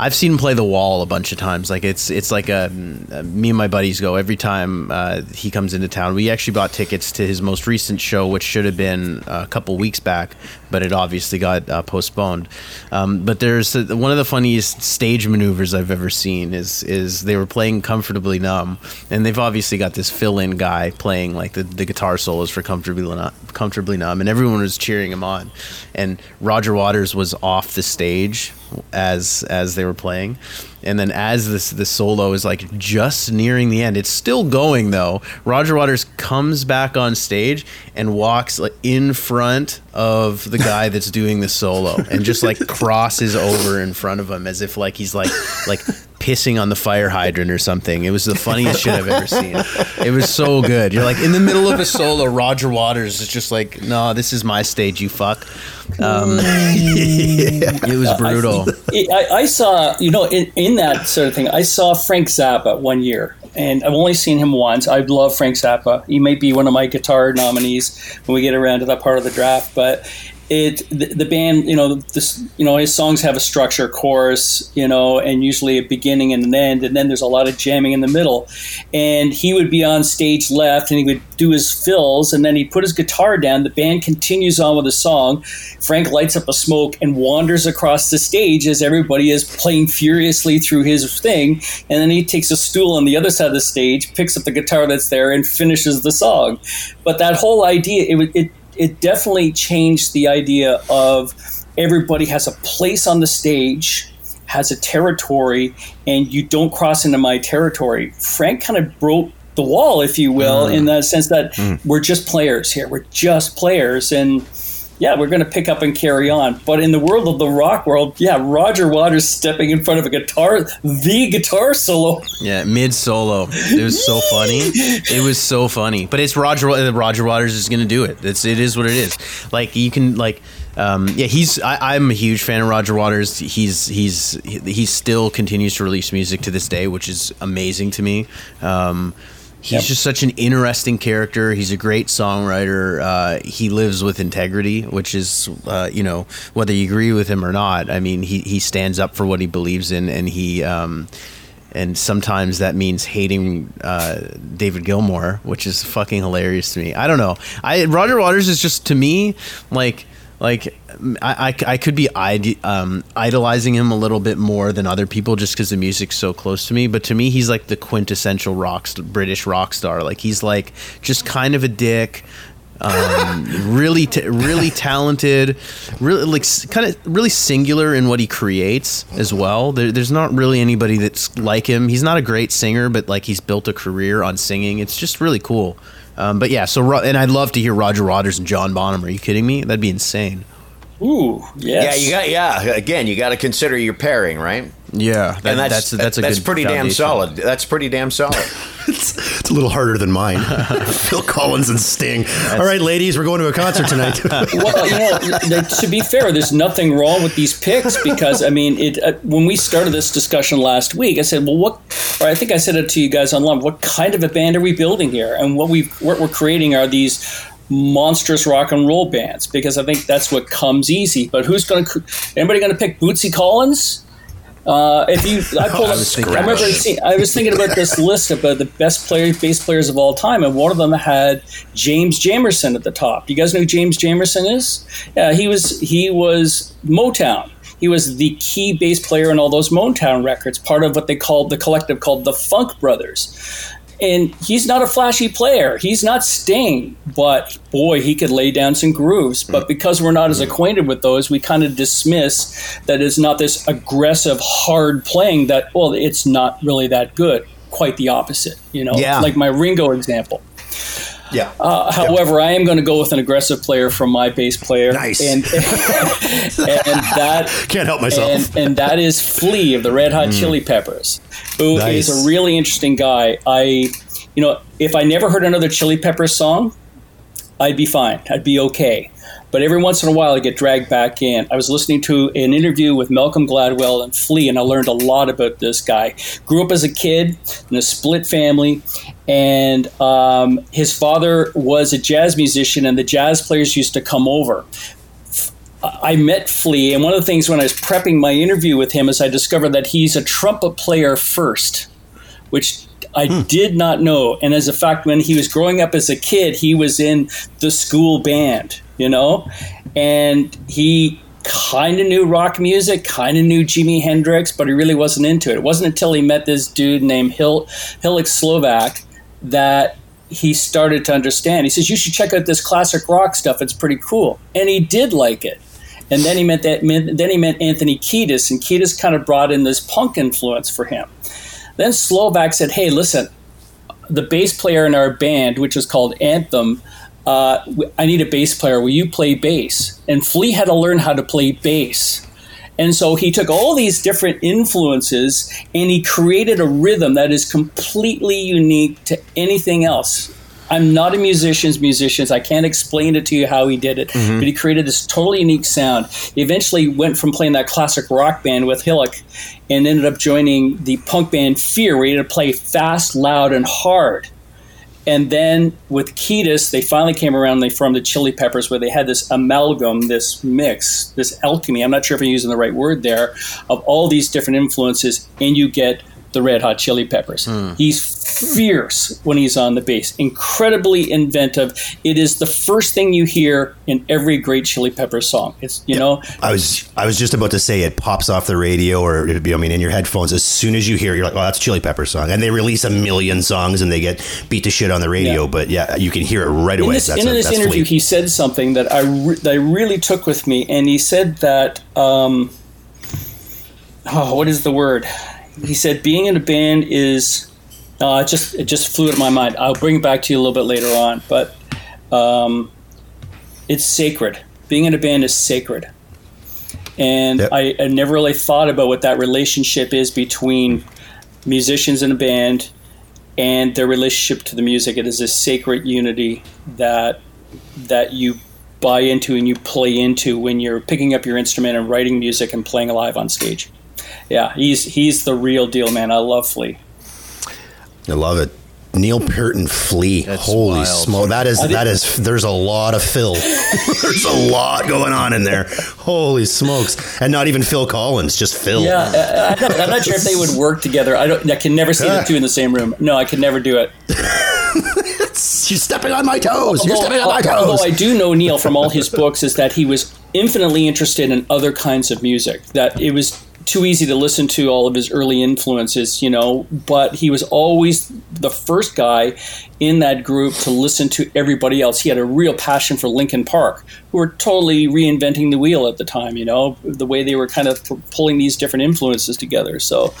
[SPEAKER 5] I've seen him play the wall a bunch of times. Like it's it's like a, uh, me and my buddies go every time uh, he comes into town. We actually bought tickets to his most recent show, which should have been a couple weeks back, but it obviously got uh, postponed. Um, but there's uh, one of the funniest stage maneuvers I've ever seen is is they were playing comfortably numb, and they've obviously got this fill-in guy playing like the, the guitar solos for comfortably numb, comfortably numb, and everyone was cheering him on, and Roger Waters was off the stage as as they were playing and then as this the solo is like just nearing the end it's still going though. Roger waters comes back on stage and walks like in front of the guy that's doing the solo and just like crosses over in front of him as if like he's like like pissing on the fire hydrant or something. It was the funniest shit i've ever seen. It was so good. You're like in the middle of a solo roger waters is just like no this is my stage you fuck um, it was brutal
[SPEAKER 3] I, I saw, you know, in, in that sort of thing, I saw Frank Zappa one year, and I've only seen him once. I love Frank Zappa. He might be one of my guitar nominees when we get around to that part of the draft. But it the, the, band you know this you know his songs have a structure chorus you know and usually a beginning and an end and then there's a lot of jamming in the middle. And he would be on stage left and he would do his fills and then he'd put his guitar down. The band continues on with the song. Frank lights up a smoke and wanders across the stage as everybody is playing furiously through his thing and then he takes a stool on the other side of the stage picks up the guitar that's there and finishes the song. But that whole idea it, it it definitely changed the idea of everybody has a place on the stage, has a territory, and you don't cross into my territory. Frank kind of broke the wall, if you will, mm. in the sense that mm. we're just players here. We're just players, and yeah, we're going to pick up and carry on. But in the world of the rock world, yeah, Roger Waters stepping in front of a guitar, the guitar solo.
[SPEAKER 5] Yeah, mid solo. It was so funny. It was so funny. But it's Roger. Roger Waters is going to do it. It's it is what it is. Like you can like. Um, yeah, he's. I, am a huge fan of Roger Waters. He's he's he still continues to release music to this day, which is amazing to me. Um, He's yep. just such an interesting character. He's a great songwriter. Uh, he lives with integrity, which is, uh, you know, whether you agree with him or not. I mean, he, he stands up for what he believes in, and he, um, and sometimes that means hating uh, David Gilmour, which is fucking hilarious to me. I don't know. I Roger Waters is just to me like like I, I, I could be um, idolizing him a little bit more than other people just because the music's so close to me. But to me, he's like the quintessential rock st- British rock star. Like he's like just kind of a dick, um, really t- really talented, really like kind of really singular in what he creates as well. There, there's not really anybody that's like him. He's not a great singer, but like he's built a career on singing. It's just really cool. Um, but yeah, so and I'd love to hear Roger Waters and John Bonham. Are you kidding me? That'd be insane.
[SPEAKER 3] Ooh, yes.
[SPEAKER 2] Yeah, you got yeah. Again, you got to consider your pairing, right?
[SPEAKER 5] Yeah, that,
[SPEAKER 2] and that's that's that's, that's pretty foundation. damn solid. That's pretty damn solid.
[SPEAKER 6] it's, it's, a little harder than mine. Phil Collins and Sting. That's, All right, ladies, we're going to a concert tonight.
[SPEAKER 3] well, you know, to be fair, there's nothing wrong with these picks because I mean, it. Uh, when we started this discussion last week, I said, "Well, what?" Or I think I said it to you guys online. What kind of a band are we building here? And what we what we're creating are these monstrous rock and roll bands because I think that's what comes easy. But who's going to? Anybody going to pick Bootsy Collins? Uh, if you, I pulled. I, I remember. Seeing, I was thinking about this list about the best player, bass players of all time, and one of them had James Jamerson at the top. You guys know who James Jamerson is? Yeah, he was. He was Motown. He was the key bass player in all those Motown records, part of what they called the collective called the Funk Brothers and he's not a flashy player. He's not Sting, but boy, he could lay down some grooves. But mm. because we're not as acquainted with those, we kind of dismiss that it's not this aggressive, hard playing that, well, it's not really that good. Quite the opposite, you know?
[SPEAKER 2] Yeah.
[SPEAKER 3] Like my Ringo example.
[SPEAKER 6] Yeah.
[SPEAKER 3] Uh, however, yeah. I am going to go with an aggressive player from my base player.
[SPEAKER 6] Nice.
[SPEAKER 3] And, and that
[SPEAKER 6] can't help myself.
[SPEAKER 3] And, and, that is Flea of the Red Hot mm. Chili Peppers, who nice. is a really interesting guy. I, you know, if I never heard another Chili Peppers song, I'd be fine. I'd be okay. But every once in a while, I get dragged back in. I was listening to an interview with Malcolm Gladwell and Flea, and I learned a lot about this guy. Grew up as a kid in a split family, and um, his father was a jazz musician, and the jazz players used to come over. I met Flea, and one of the things when I was prepping my interview with him is I discovered that he's a trumpet player first, which I hmm. did not know. And as a fact, when he was growing up as a kid, he was in the school band, you know, and he kind of knew rock music, kind of knew Jimi Hendrix, but he really wasn't into it. It wasn't until he met this dude named Hil- Hillel Slovak that he started to understand. He says, You should check out this classic rock stuff. It's pretty cool. And he did like it. And then he met that. Then he met Anthony Kiedis, and Kiedis kind of brought in this punk influence for him. Then Slovak said, "Hey, listen, the bass player in our band, which is called Anthym, uh, I need a bass player. Will you play bass?" And Flea had to learn how to play bass. And so he took all these different influences and he created a rhythm that is completely unique to anything else I'm not a musician's musician. I can't explain it to you how he did it, mm-hmm. but he created this totally unique sound. He eventually went from playing that classic rock band with Hillel and ended up joining the punk band Fear, where he had to play fast, loud, and hard. And then with Kiedis, they finally came around. And they formed the Chili Peppers, where they had this amalgam, this mix, this alchemy. I'm not sure if I'm using the right word there, of all these different influences, and you get the Red Hot Chili Peppers. He's fierce when he's on the bass, incredibly inventive. It is the first thing you hear in every great Chili Pepper song. It's you know,
[SPEAKER 6] I was I was just about to say it pops off the radio or it'd be I mean in your headphones as soon as you hear it you're like oh that's a Chili Pepper song and they release a million songs and they get beat to shit on the radio
[SPEAKER 3] Yeah.
[SPEAKER 6] but yeah you can hear it right
[SPEAKER 3] in
[SPEAKER 6] away
[SPEAKER 3] this,
[SPEAKER 6] that's
[SPEAKER 3] in
[SPEAKER 6] a,
[SPEAKER 3] this
[SPEAKER 6] that's
[SPEAKER 3] interview,
[SPEAKER 6] Fleet.
[SPEAKER 3] he said something that I re- that I really took with me, and he said that um, oh, what is the word? He said being in a band is uh, it just it just flew out my mind. I'll bring it back to you a little bit later on, but um, it's sacred. Being in a band is sacred, and
[SPEAKER 6] Yep.
[SPEAKER 3] I, I never really thought about what that relationship is between musicians in a band and their relationship to the music. It is a sacred unity that that you buy into and you play into when you're picking up your instrument and writing music and playing live on stage. Yeah, he's he's the real deal, man. I love Flea.
[SPEAKER 6] I love it Neil Peart and Flea
[SPEAKER 5] That's
[SPEAKER 6] holy
[SPEAKER 5] wild.
[SPEAKER 6] smoke that is
[SPEAKER 3] think-
[SPEAKER 6] that is there's a lot of Phil there's a lot going on in there holy smokes and not even Phil Collins just Phil
[SPEAKER 3] Yeah, I, I'm, not, I'm not sure if they would work together. I don't. I can never see the two in the same room. No, I could never do it.
[SPEAKER 6] you're stepping on my toes you're stepping on my toes
[SPEAKER 3] although I do know Neil from all his books is that he was infinitely interested in other kinds of music. That it was too easy to listen to all of his early influences, you know, but he was always the first guy in that group to listen to everybody else. He had a real passion for Linkin Park, who were totally reinventing the wheel at the time, you know, the way they were kind of pulling these different influences together. So,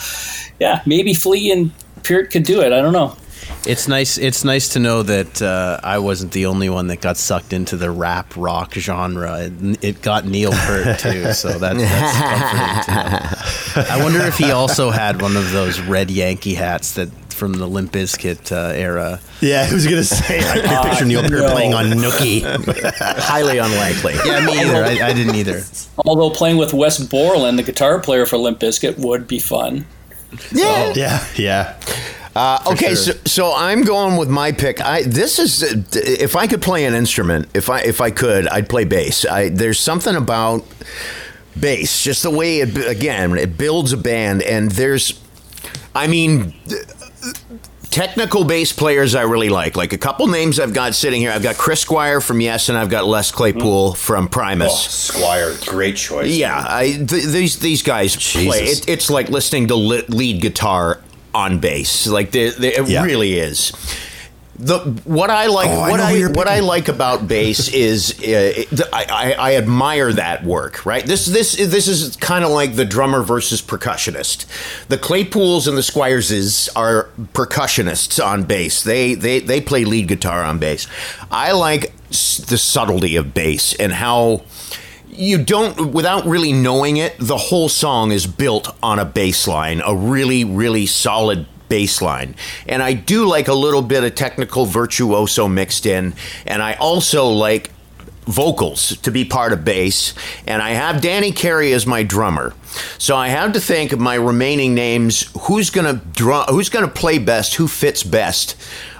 [SPEAKER 3] yeah, maybe Flea and Peart could do it. I don't know.
[SPEAKER 5] It's nice. It's nice to know that uh, I wasn't the only one that got sucked into the rap rock genre. It, it got Neil Peart too, so that, that's comforting to know. I wonder if he also had one of those red Yankee hats that from the Limp Bizkit uh, era.
[SPEAKER 6] yeah I was gonna say I can picture Neil Peart
[SPEAKER 3] no.
[SPEAKER 6] playing on Nookie
[SPEAKER 2] Highly unlikely.
[SPEAKER 5] Yeah, me either. I, I didn't either.
[SPEAKER 3] Although playing with Wes Borland, the guitar player for Limp Bizkit, would be fun.
[SPEAKER 2] Yeah.
[SPEAKER 6] yeah yeah
[SPEAKER 2] Uh, okay,
[SPEAKER 5] sure.
[SPEAKER 2] so, so I'm going with my pick. I this is uh, if I could play an instrument, if I if I could, I'd play bass. I there's something about bass, just the way it again it builds a band, and there's, I mean. Technical bass players I really like. Like a couple names I've got sitting here. I've got Chris Squire from Yes, and I've got Les Claypool from Primus.
[SPEAKER 1] Squire, great choice.
[SPEAKER 2] Yeah, I, th- these these guys play. It, it's like listening to lead guitar on bass. Like they, they, it
[SPEAKER 6] Yeah.
[SPEAKER 2] really is. The what I like
[SPEAKER 6] Oh,
[SPEAKER 2] what
[SPEAKER 6] know
[SPEAKER 2] I, what I like about bass is uh, it- I, I, I admire that work. Right. This this this is kind of like the drummer versus percussionist. The Claypools and the Squireses are percussionists on bass. They they they play lead guitar on bass. I like s- the subtlety of bass and how you don't without really knowing it the whole song is built on a bass line a really really solid bass line and i do like a little bit of technical virtuoso mixed in and i also like vocals to be part of bass and i have danny carey as my drummer. So i have to think of my remaining names who's gonna drum who's gonna play best who fits best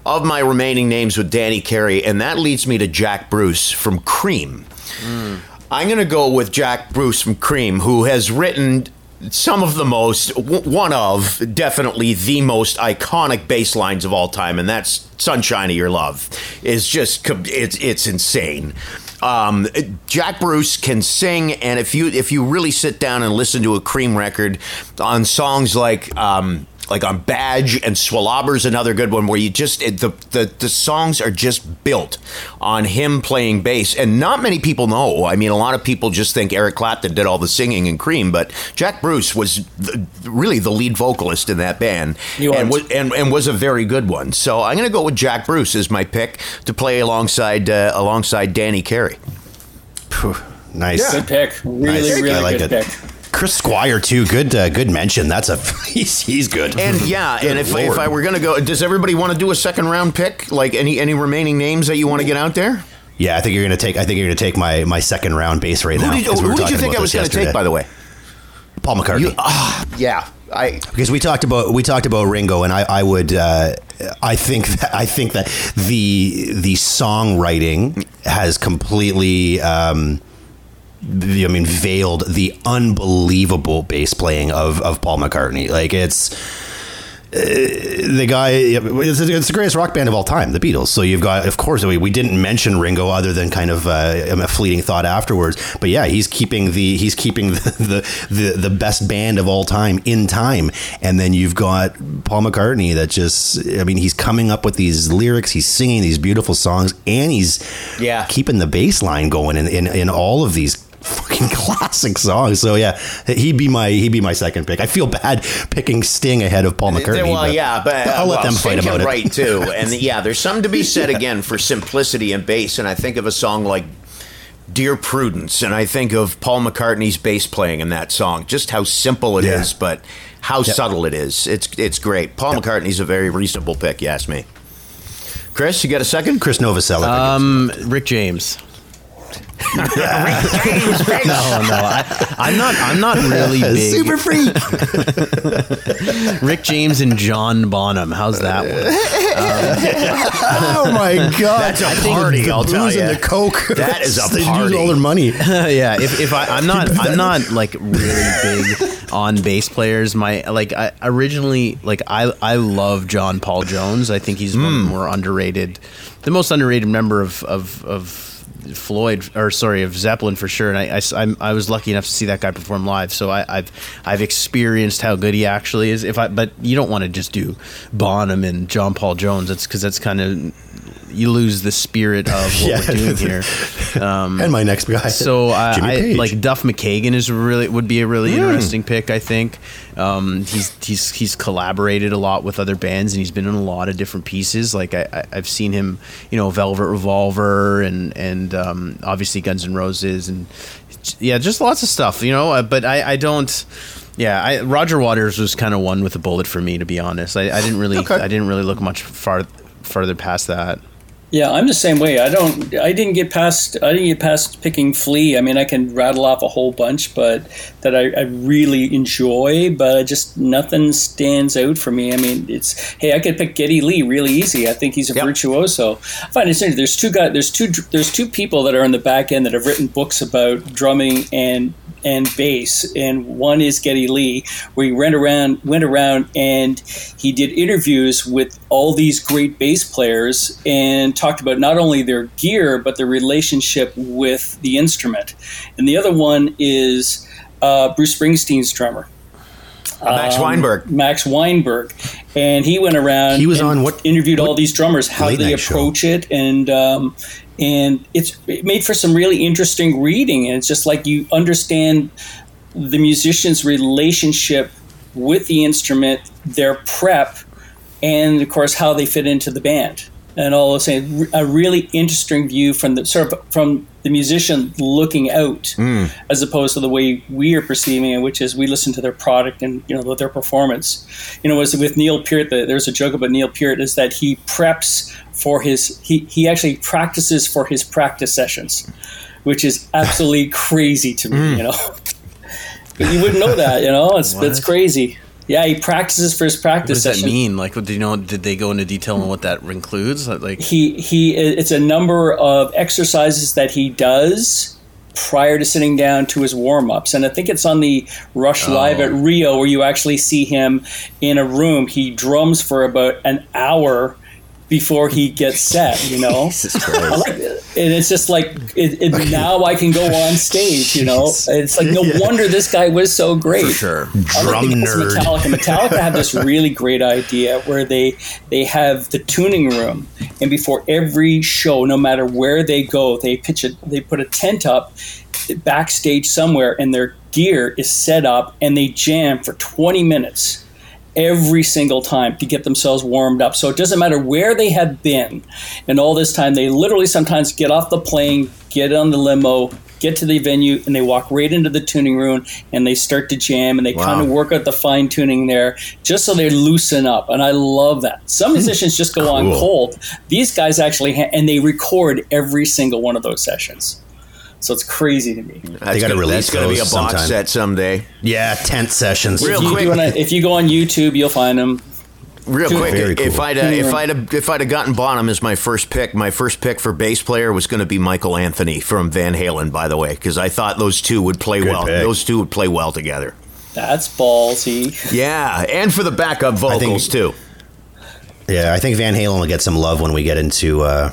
[SPEAKER 2] of my remaining names with danny carey and that leads me to jack bruce from cream mm. I'm going to go with Jack Bruce from Cream, who has written some of the most, one of, definitely the most iconic bass lines of all time, and that's "Sunshine of Your Love." is just it's it's insane. Um, Jack Bruce can sing, and if you if you really sit down and listen to a Cream record on songs like. Um, like on Badge and SWLABR's another good one where you just it, the, the the songs are just built on him playing bass and not many people know. I mean, a lot of people just think Eric Clapton did all the singing in Cream, but Jack Bruce was the, really the lead vocalist in that band
[SPEAKER 3] He
[SPEAKER 2] and
[SPEAKER 3] was.
[SPEAKER 2] was and, and was a very good one. So I'm going to go with Jack Bruce as my pick to play alongside uh, alongside Danny Carey.
[SPEAKER 6] nice
[SPEAKER 3] Good pick. Really,
[SPEAKER 6] Nice.
[SPEAKER 3] really
[SPEAKER 6] I like
[SPEAKER 3] good
[SPEAKER 6] it.
[SPEAKER 3] pick.
[SPEAKER 6] Chris Squire too. Good, uh, good mention. That's a he's, he's good.
[SPEAKER 2] And yeah,
[SPEAKER 6] Good
[SPEAKER 2] and if,
[SPEAKER 6] Lord.
[SPEAKER 2] if I were going to go, does everybody want to do a second round pick? Like any any remaining names that you want to get out there?
[SPEAKER 6] yeah, I think you're gonna take. I think you're gonna take my my second round base right
[SPEAKER 2] Who
[SPEAKER 6] now.
[SPEAKER 2] did,
[SPEAKER 6] we
[SPEAKER 2] who
[SPEAKER 6] were
[SPEAKER 2] did you think I was going to take, by the way?
[SPEAKER 6] Paul McCartney.
[SPEAKER 2] You, ah, yeah, I
[SPEAKER 6] because we talked about we talked about Ringo, and I, I would uh, I think that I think that the the songwriting has completely. Um, the- I mean, veiled the unbelievable bass playing of, of Paul McCartney. Like it's uh, the guy. It's, it's the greatest rock band of all time, the Beatles. So you've got, of course, we, we didn't mention Ringo other than kind of uh, a fleeting thought afterwards. But yeah, he's keeping the he's keeping the, the the the best band of all time in time. And then you've got Paul McCartney that just, I mean, he's coming up with these lyrics, he's singing these beautiful songs, and he's
[SPEAKER 2] Yeah.
[SPEAKER 6] keeping the bass line going in, in, in all of these fucking classic song. So yeah, he'd be my he'd be my second pick. I feel bad picking Sting ahead of Paul McCartney.
[SPEAKER 2] well,
[SPEAKER 6] but
[SPEAKER 2] yeah, but
[SPEAKER 6] I'll let
[SPEAKER 2] well,
[SPEAKER 6] them fight
[SPEAKER 2] Sting can
[SPEAKER 6] about it.
[SPEAKER 2] Right too, and yeah, there's something to be said again for simplicity and bass. And I think of a song like "Dear Prudence," and I think of Paul McCartney's bass playing in that song. Just how simple it is,
[SPEAKER 6] Yeah.
[SPEAKER 2] but how subtle it is. It's it's great. Paul McCartney's a very reasonable pick, you ask me. Chris, you got a second?
[SPEAKER 6] Chris Novoselic.
[SPEAKER 5] Um, Rick James. No, no, I, I'm not. I'm not really big.
[SPEAKER 6] Super freak.
[SPEAKER 5] Rick James and John Bonham. How's that
[SPEAKER 6] oh my uh, god,
[SPEAKER 2] That's a party,
[SPEAKER 6] The
[SPEAKER 2] I'll tell
[SPEAKER 6] booze and the coke.
[SPEAKER 2] That is a
[SPEAKER 6] They use
[SPEAKER 2] party.
[SPEAKER 6] all their money.
[SPEAKER 5] yeah. If, if I, I'm not, I'm not like really big on bass players. My like, I originally like I I love John Paul Jones. I think he's one of the hmm. more underrated, the most underrated member of of of. Floyd, or sorry, of Zeppelin for sure, and I, I, I was lucky enough to see that guy perform live, so I, I've I've experienced how good he actually is. If I, but you don't want to just do Bonham and John Paul Jones. That's because that's kind of you lose the spirit of what
[SPEAKER 6] Yeah.
[SPEAKER 5] we're doing here. Um,
[SPEAKER 6] and my next guy.
[SPEAKER 5] so I,
[SPEAKER 6] Jimmy
[SPEAKER 5] I
[SPEAKER 6] Page.
[SPEAKER 5] like Duff McKagan is really would be a really interesting pick. I think um, he's he's he's collaborated a lot with other bands and he's been in a lot of different pieces. Like I, I, I've seen him, you know, Velvet Revolver and and um, obviously Guns N' Roses and yeah, just lots of stuff. You know, uh, but I, I don't. Yeah, I, Roger Waters was kind of one with a bullet for me, to be honest. I, I didn't really,
[SPEAKER 2] Okay.
[SPEAKER 5] I didn't really look much far farther past that.
[SPEAKER 3] Yeah, I'm the same way. I don't. I didn't get past. I didn't get past picking Flea. I mean, I can rattle off a whole bunch, but that I, I really enjoy. But I just nothing stands out for me. I mean, it's hey, I could pick Geddy Lee really easy. I think he's a
[SPEAKER 2] Yep.
[SPEAKER 3] virtuoso. I find it interesting. There's two guys. There's two. There's two people that are in the back end that have written books about drumming and and bass, and one is Geddy Lee, where he went around went around and he did interviews with all these great bass players and talked about not only their gear but their relationship with the instrument. And the other one is uh, Bruce Springsteen's drummer.
[SPEAKER 2] Max
[SPEAKER 3] Um,
[SPEAKER 2] Weinberg.
[SPEAKER 3] Max Weinberg, and he went around.
[SPEAKER 6] He was
[SPEAKER 3] and
[SPEAKER 6] on what-
[SPEAKER 3] interviewed all these drummers, how they
[SPEAKER 6] night show?
[SPEAKER 3] approach it, and um, and it's it made for some really interesting reading. And it's just like you understand the musician's relationship with the instrument, their prep, and of course how they fit into the band. And all of saying a really interesting view from the sort of from the musician looking out, hmm. as opposed to the way we are perceiving it, which is we listen to their product and you know their performance. You know, as with Neil Peart, the, there's a joke about Neil Peart is that he preps for his he he actually practices for his practice sessions, which is absolutely crazy to me. Hmm. You know, you wouldn't know that. You know, it's it's crazy. Yeah, he practices for his practice.
[SPEAKER 5] What does that
[SPEAKER 3] sessions.
[SPEAKER 5] mean? Like, what do you know? Did they go into detail on what that includes? Like,
[SPEAKER 3] he he it's a number of exercises that he does prior to sitting down to his warm-ups and i think it's on the rush oh. live at rio where you actually see him in a room he drums for about an hour before he gets set you know like and it's just like it, it, now i can go on stage you know it's like no wonder this guy was so great
[SPEAKER 2] For sure.
[SPEAKER 6] Drum nerd.
[SPEAKER 3] Metallica. Metallica have this really great idea where they they have the tuning room, and before every show, no matter where they go, they pitch it. They put a tent up backstage somewhere, and their gear is set up, and they jam for twenty minutes every single time to get themselves warmed up. So it doesn't matter where they have been, and all this time they literally sometimes get off the plane, get on the limo, get to the venue and they walk right into the tuning room and they start to jam and they
[SPEAKER 2] Wow.
[SPEAKER 3] kind of work out the fine tuning there just so they loosen up. And I love that. Some hmm. musicians just go on cold. These guys actually, ha- and they record every single one of those sessions. So it's crazy to me.
[SPEAKER 2] That's
[SPEAKER 6] gotta
[SPEAKER 2] gonna-
[SPEAKER 6] release
[SPEAKER 2] That's going to be a box
[SPEAKER 6] sometime.
[SPEAKER 2] set someday.
[SPEAKER 6] Yeah, tent sessions.
[SPEAKER 2] Real
[SPEAKER 3] if, you
[SPEAKER 2] quick.
[SPEAKER 3] do wanna- if you go on YouTube, you'll find them.
[SPEAKER 2] Real quick,
[SPEAKER 6] Very
[SPEAKER 2] if. I'd uh, if I'd have, if I'd have gotten Bonham as my first pick, my first pick for bass player was going to be Michael Anthony from Van Halen. By the way, because I thought those two would play
[SPEAKER 6] Good
[SPEAKER 2] well.
[SPEAKER 6] pick.
[SPEAKER 2] Those two would play well together.
[SPEAKER 3] That's ballsy.
[SPEAKER 2] Yeah, and for the backup vocals too.
[SPEAKER 6] Yeah, I think Van Halen will get some love when we get into uh,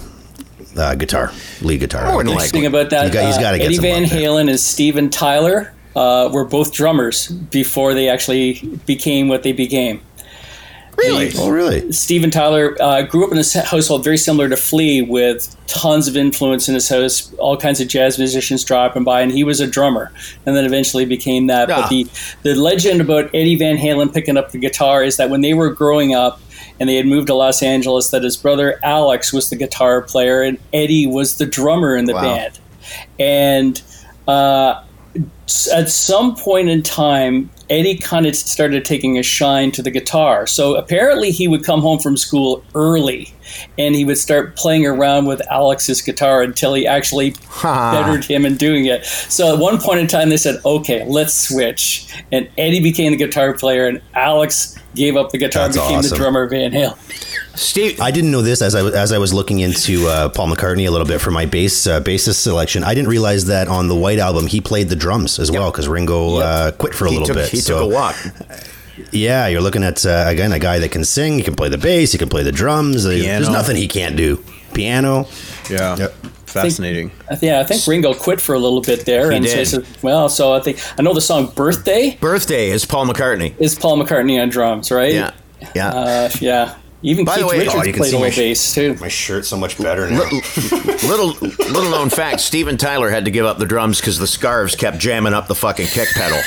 [SPEAKER 6] uh, guitar, lead guitar.
[SPEAKER 2] More than
[SPEAKER 3] Interesting
[SPEAKER 2] likely.
[SPEAKER 3] about that,
[SPEAKER 6] He's got- he's
[SPEAKER 3] uh,
[SPEAKER 6] gotta get
[SPEAKER 3] Eddie Van. Halen and Steven Tyler uh, were both drummers before they actually became what they became.
[SPEAKER 2] Really?
[SPEAKER 6] Oh, really?
[SPEAKER 3] Steven Tyler uh, grew up in a household very similar to Flea, with tons of influence in his house, all kinds of jazz musicians dropping by, and he was a drummer, and then eventually became that.
[SPEAKER 2] Ah.
[SPEAKER 3] But the the legend about Eddie Van Halen picking up the guitar is that when they were growing up. And they had moved to Los Angeles. That his brother Alex was the guitar player, and Eddie was the drummer in the
[SPEAKER 2] Wow.
[SPEAKER 3] band. And uh, at some point in time, Eddie kind of started taking a shine to the guitar. So apparently, he would come home from school early and he would start playing around with Alex's guitar until he actually bettered him in doing it. So at one point in time, they said, okay, let's switch. And Eddie became the guitar player, and Alex gave up the guitar and
[SPEAKER 6] That's
[SPEAKER 3] became the drummer of Van Halen.
[SPEAKER 2] Steve,
[SPEAKER 6] I didn't know this as I was- as I was looking into uh, Paul McCartney a little bit for my bass uh, bassist selection. I didn't realize that on the White album he played the drums as well because Ringo uh, quit for a
[SPEAKER 2] he
[SPEAKER 6] little
[SPEAKER 2] took
[SPEAKER 6] bit.
[SPEAKER 2] he
[SPEAKER 6] So,
[SPEAKER 2] took a walk.
[SPEAKER 6] Yeah, you're looking at uh, again a guy that can sing. He can play the bass. He can play the drums. There's nothing he can't do. Piano.
[SPEAKER 5] Yeah.
[SPEAKER 6] Yep.
[SPEAKER 5] Fascinating.
[SPEAKER 3] I think, yeah, I think Ringo quit for a little bit there.
[SPEAKER 2] He
[SPEAKER 3] and
[SPEAKER 2] did.
[SPEAKER 3] So said, well, so I think I know the song "Birthday"
[SPEAKER 2] Birthday is Paul McCartney.
[SPEAKER 3] is Paul McCartney on drums, right?
[SPEAKER 2] Yeah, yeah.
[SPEAKER 3] Uh, yeah. Even
[SPEAKER 2] By the way-
[SPEAKER 3] Richards
[SPEAKER 6] Oh, you can
[SPEAKER 3] played
[SPEAKER 6] see
[SPEAKER 3] a
[SPEAKER 6] my
[SPEAKER 3] little
[SPEAKER 6] sh-
[SPEAKER 3] bass too.
[SPEAKER 6] My shirt's so much better now.
[SPEAKER 2] little little known fact: Steven Tyler had to give up the drums because the scarves kept jamming up the fucking kick pedal.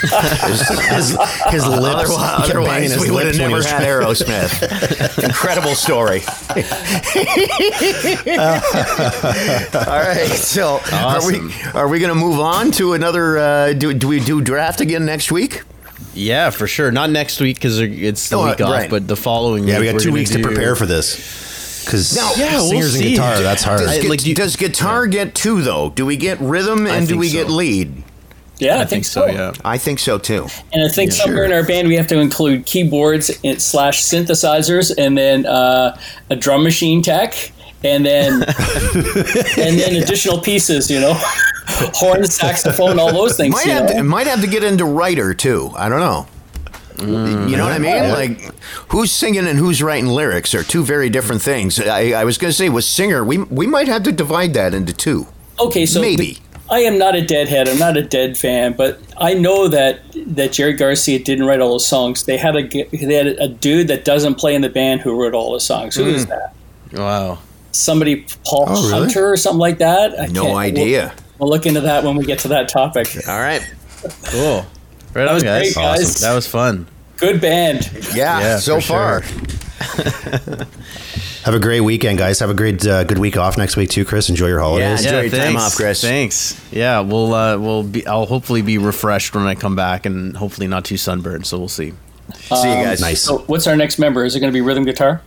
[SPEAKER 6] his, his lips.
[SPEAKER 2] Otherwise,
[SPEAKER 6] he
[SPEAKER 2] otherwise
[SPEAKER 6] his
[SPEAKER 2] we would have
[SPEAKER 6] lips when he
[SPEAKER 2] never had Aerosmith. Incredible story. All right, so
[SPEAKER 5] Awesome.
[SPEAKER 2] are we are we going to move on to another? Uh, do do we do draft again next week?
[SPEAKER 5] Yeah, for sure. Not next week because it's the
[SPEAKER 2] Oh,
[SPEAKER 5] week off,
[SPEAKER 2] right.
[SPEAKER 5] but the following week.
[SPEAKER 6] Yeah,
[SPEAKER 5] week.
[SPEAKER 6] we got two
[SPEAKER 5] gonna
[SPEAKER 6] weeks to prepare for this. Because
[SPEAKER 2] Now-
[SPEAKER 5] Yeah, we'll
[SPEAKER 6] singers and guitar, that's hard.
[SPEAKER 2] Does,
[SPEAKER 5] I- like, do you-
[SPEAKER 2] does guitar get two though? Do we get rhythm and do
[SPEAKER 5] think
[SPEAKER 2] we get lead?
[SPEAKER 3] Yeah, I,
[SPEAKER 5] I think so, yeah.
[SPEAKER 2] I think so too.
[SPEAKER 3] And I think somewhere in our band we have to include keyboards and slash synthesizers, and then uh, a drum machine tech, and then and then additional pieces. You know, horn, saxophone, all those things.
[SPEAKER 2] Might
[SPEAKER 3] you
[SPEAKER 2] have, to, might have to get into writer too. I don't know. you know what I mean? Like, who's singing and who's writing lyrics are two very different things. I, I was going to say with singer, we we might have to divide that into two.
[SPEAKER 3] Okay, so
[SPEAKER 2] Maybe.
[SPEAKER 3] I am not a deadhead. I'm not a dead fan, but I know that that Jerry Garcia didn't write all the songs. They had a g- they had a dude that doesn't play in the band who wrote all the songs. Who
[SPEAKER 2] Hmm.
[SPEAKER 3] is that?
[SPEAKER 5] Wow.
[SPEAKER 3] Somebody Paul
[SPEAKER 6] Oh, really?
[SPEAKER 3] Hunter or something like that. I
[SPEAKER 2] No
[SPEAKER 3] can't-
[SPEAKER 2] idea.
[SPEAKER 3] We'll, we'll look into that when we get to that topic.
[SPEAKER 2] All right.
[SPEAKER 5] Cool. Right
[SPEAKER 3] That
[SPEAKER 5] on,
[SPEAKER 3] was
[SPEAKER 5] guys.
[SPEAKER 3] great, guys.
[SPEAKER 5] Awesome. That was fun.
[SPEAKER 3] Good band.
[SPEAKER 2] Yeah.
[SPEAKER 5] Yeah,
[SPEAKER 2] so far.
[SPEAKER 5] sure.
[SPEAKER 6] Have a great weekend, guys. Have a great uh, good week off next week too, Chris. Enjoy your holidays.
[SPEAKER 2] Enjoy your time
[SPEAKER 5] thanks.
[SPEAKER 2] off, Chris.
[SPEAKER 5] Thanks. Yeah, we'll uh, we'll be. I'll hopefully be refreshed when I come back, and hopefully not too sunburned. So we'll see.
[SPEAKER 2] See you guys.
[SPEAKER 6] Nice.
[SPEAKER 3] So, what's our next member? Is it going to be rhythm guitar?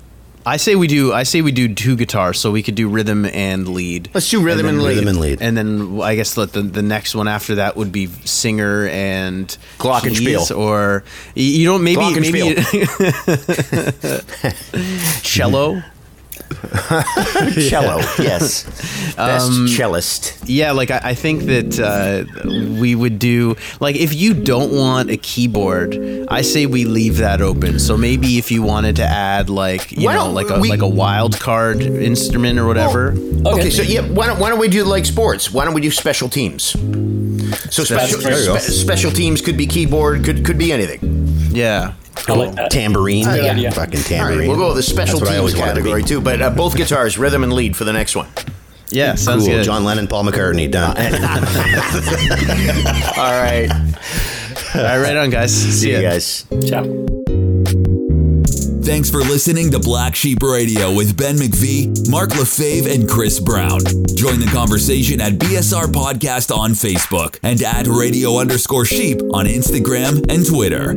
[SPEAKER 5] I say we do. I say we do two guitars, so we could do rhythm and lead.
[SPEAKER 2] Let's do rhythm and,
[SPEAKER 5] then
[SPEAKER 2] lead.
[SPEAKER 6] Rhythm and lead.
[SPEAKER 5] And then I guess let the the next one after that would be singer and
[SPEAKER 2] Glockenspiel.
[SPEAKER 5] or you don't maybe maybe cello.
[SPEAKER 2] Cello. yes. Best
[SPEAKER 5] Um,
[SPEAKER 2] cellist.
[SPEAKER 5] Yeah, like I, I think that uh, we would do like if you don't want a keyboard, I say we leave that open. So maybe if you wanted to add like you
[SPEAKER 2] Why
[SPEAKER 5] know like a
[SPEAKER 2] we-
[SPEAKER 5] like a wild card instrument or whatever.
[SPEAKER 2] Okay, so yeah, why don't, why don't we do like sports? Why don't we do special teams? So special, spe- special teams could be keyboard, could could be anything.
[SPEAKER 5] Yeah.
[SPEAKER 3] I like that.
[SPEAKER 6] Tambourine.
[SPEAKER 3] Good idea.
[SPEAKER 6] Fucking tambourine.
[SPEAKER 2] right, we'll go with the special
[SPEAKER 6] That's what I
[SPEAKER 2] teams
[SPEAKER 6] always wanted to be.
[SPEAKER 2] category too. But uh, both guitars, rhythm and lead for the next one.
[SPEAKER 5] Yeah, sounds
[SPEAKER 6] Cool.
[SPEAKER 5] good.
[SPEAKER 6] John Lennon, Paul McCartney. Done.
[SPEAKER 2] All right,
[SPEAKER 5] All right, right on, guys.
[SPEAKER 2] see you
[SPEAKER 5] ya.
[SPEAKER 2] guys.
[SPEAKER 3] Ciao.
[SPEAKER 4] Thanks for listening to Black Sheep Radio with Ben McVee, Mark Lefave, and Chris Brown. Join the conversation at BSR Podcast on Facebook and at radio underscore sheep on Instagram and Twitter.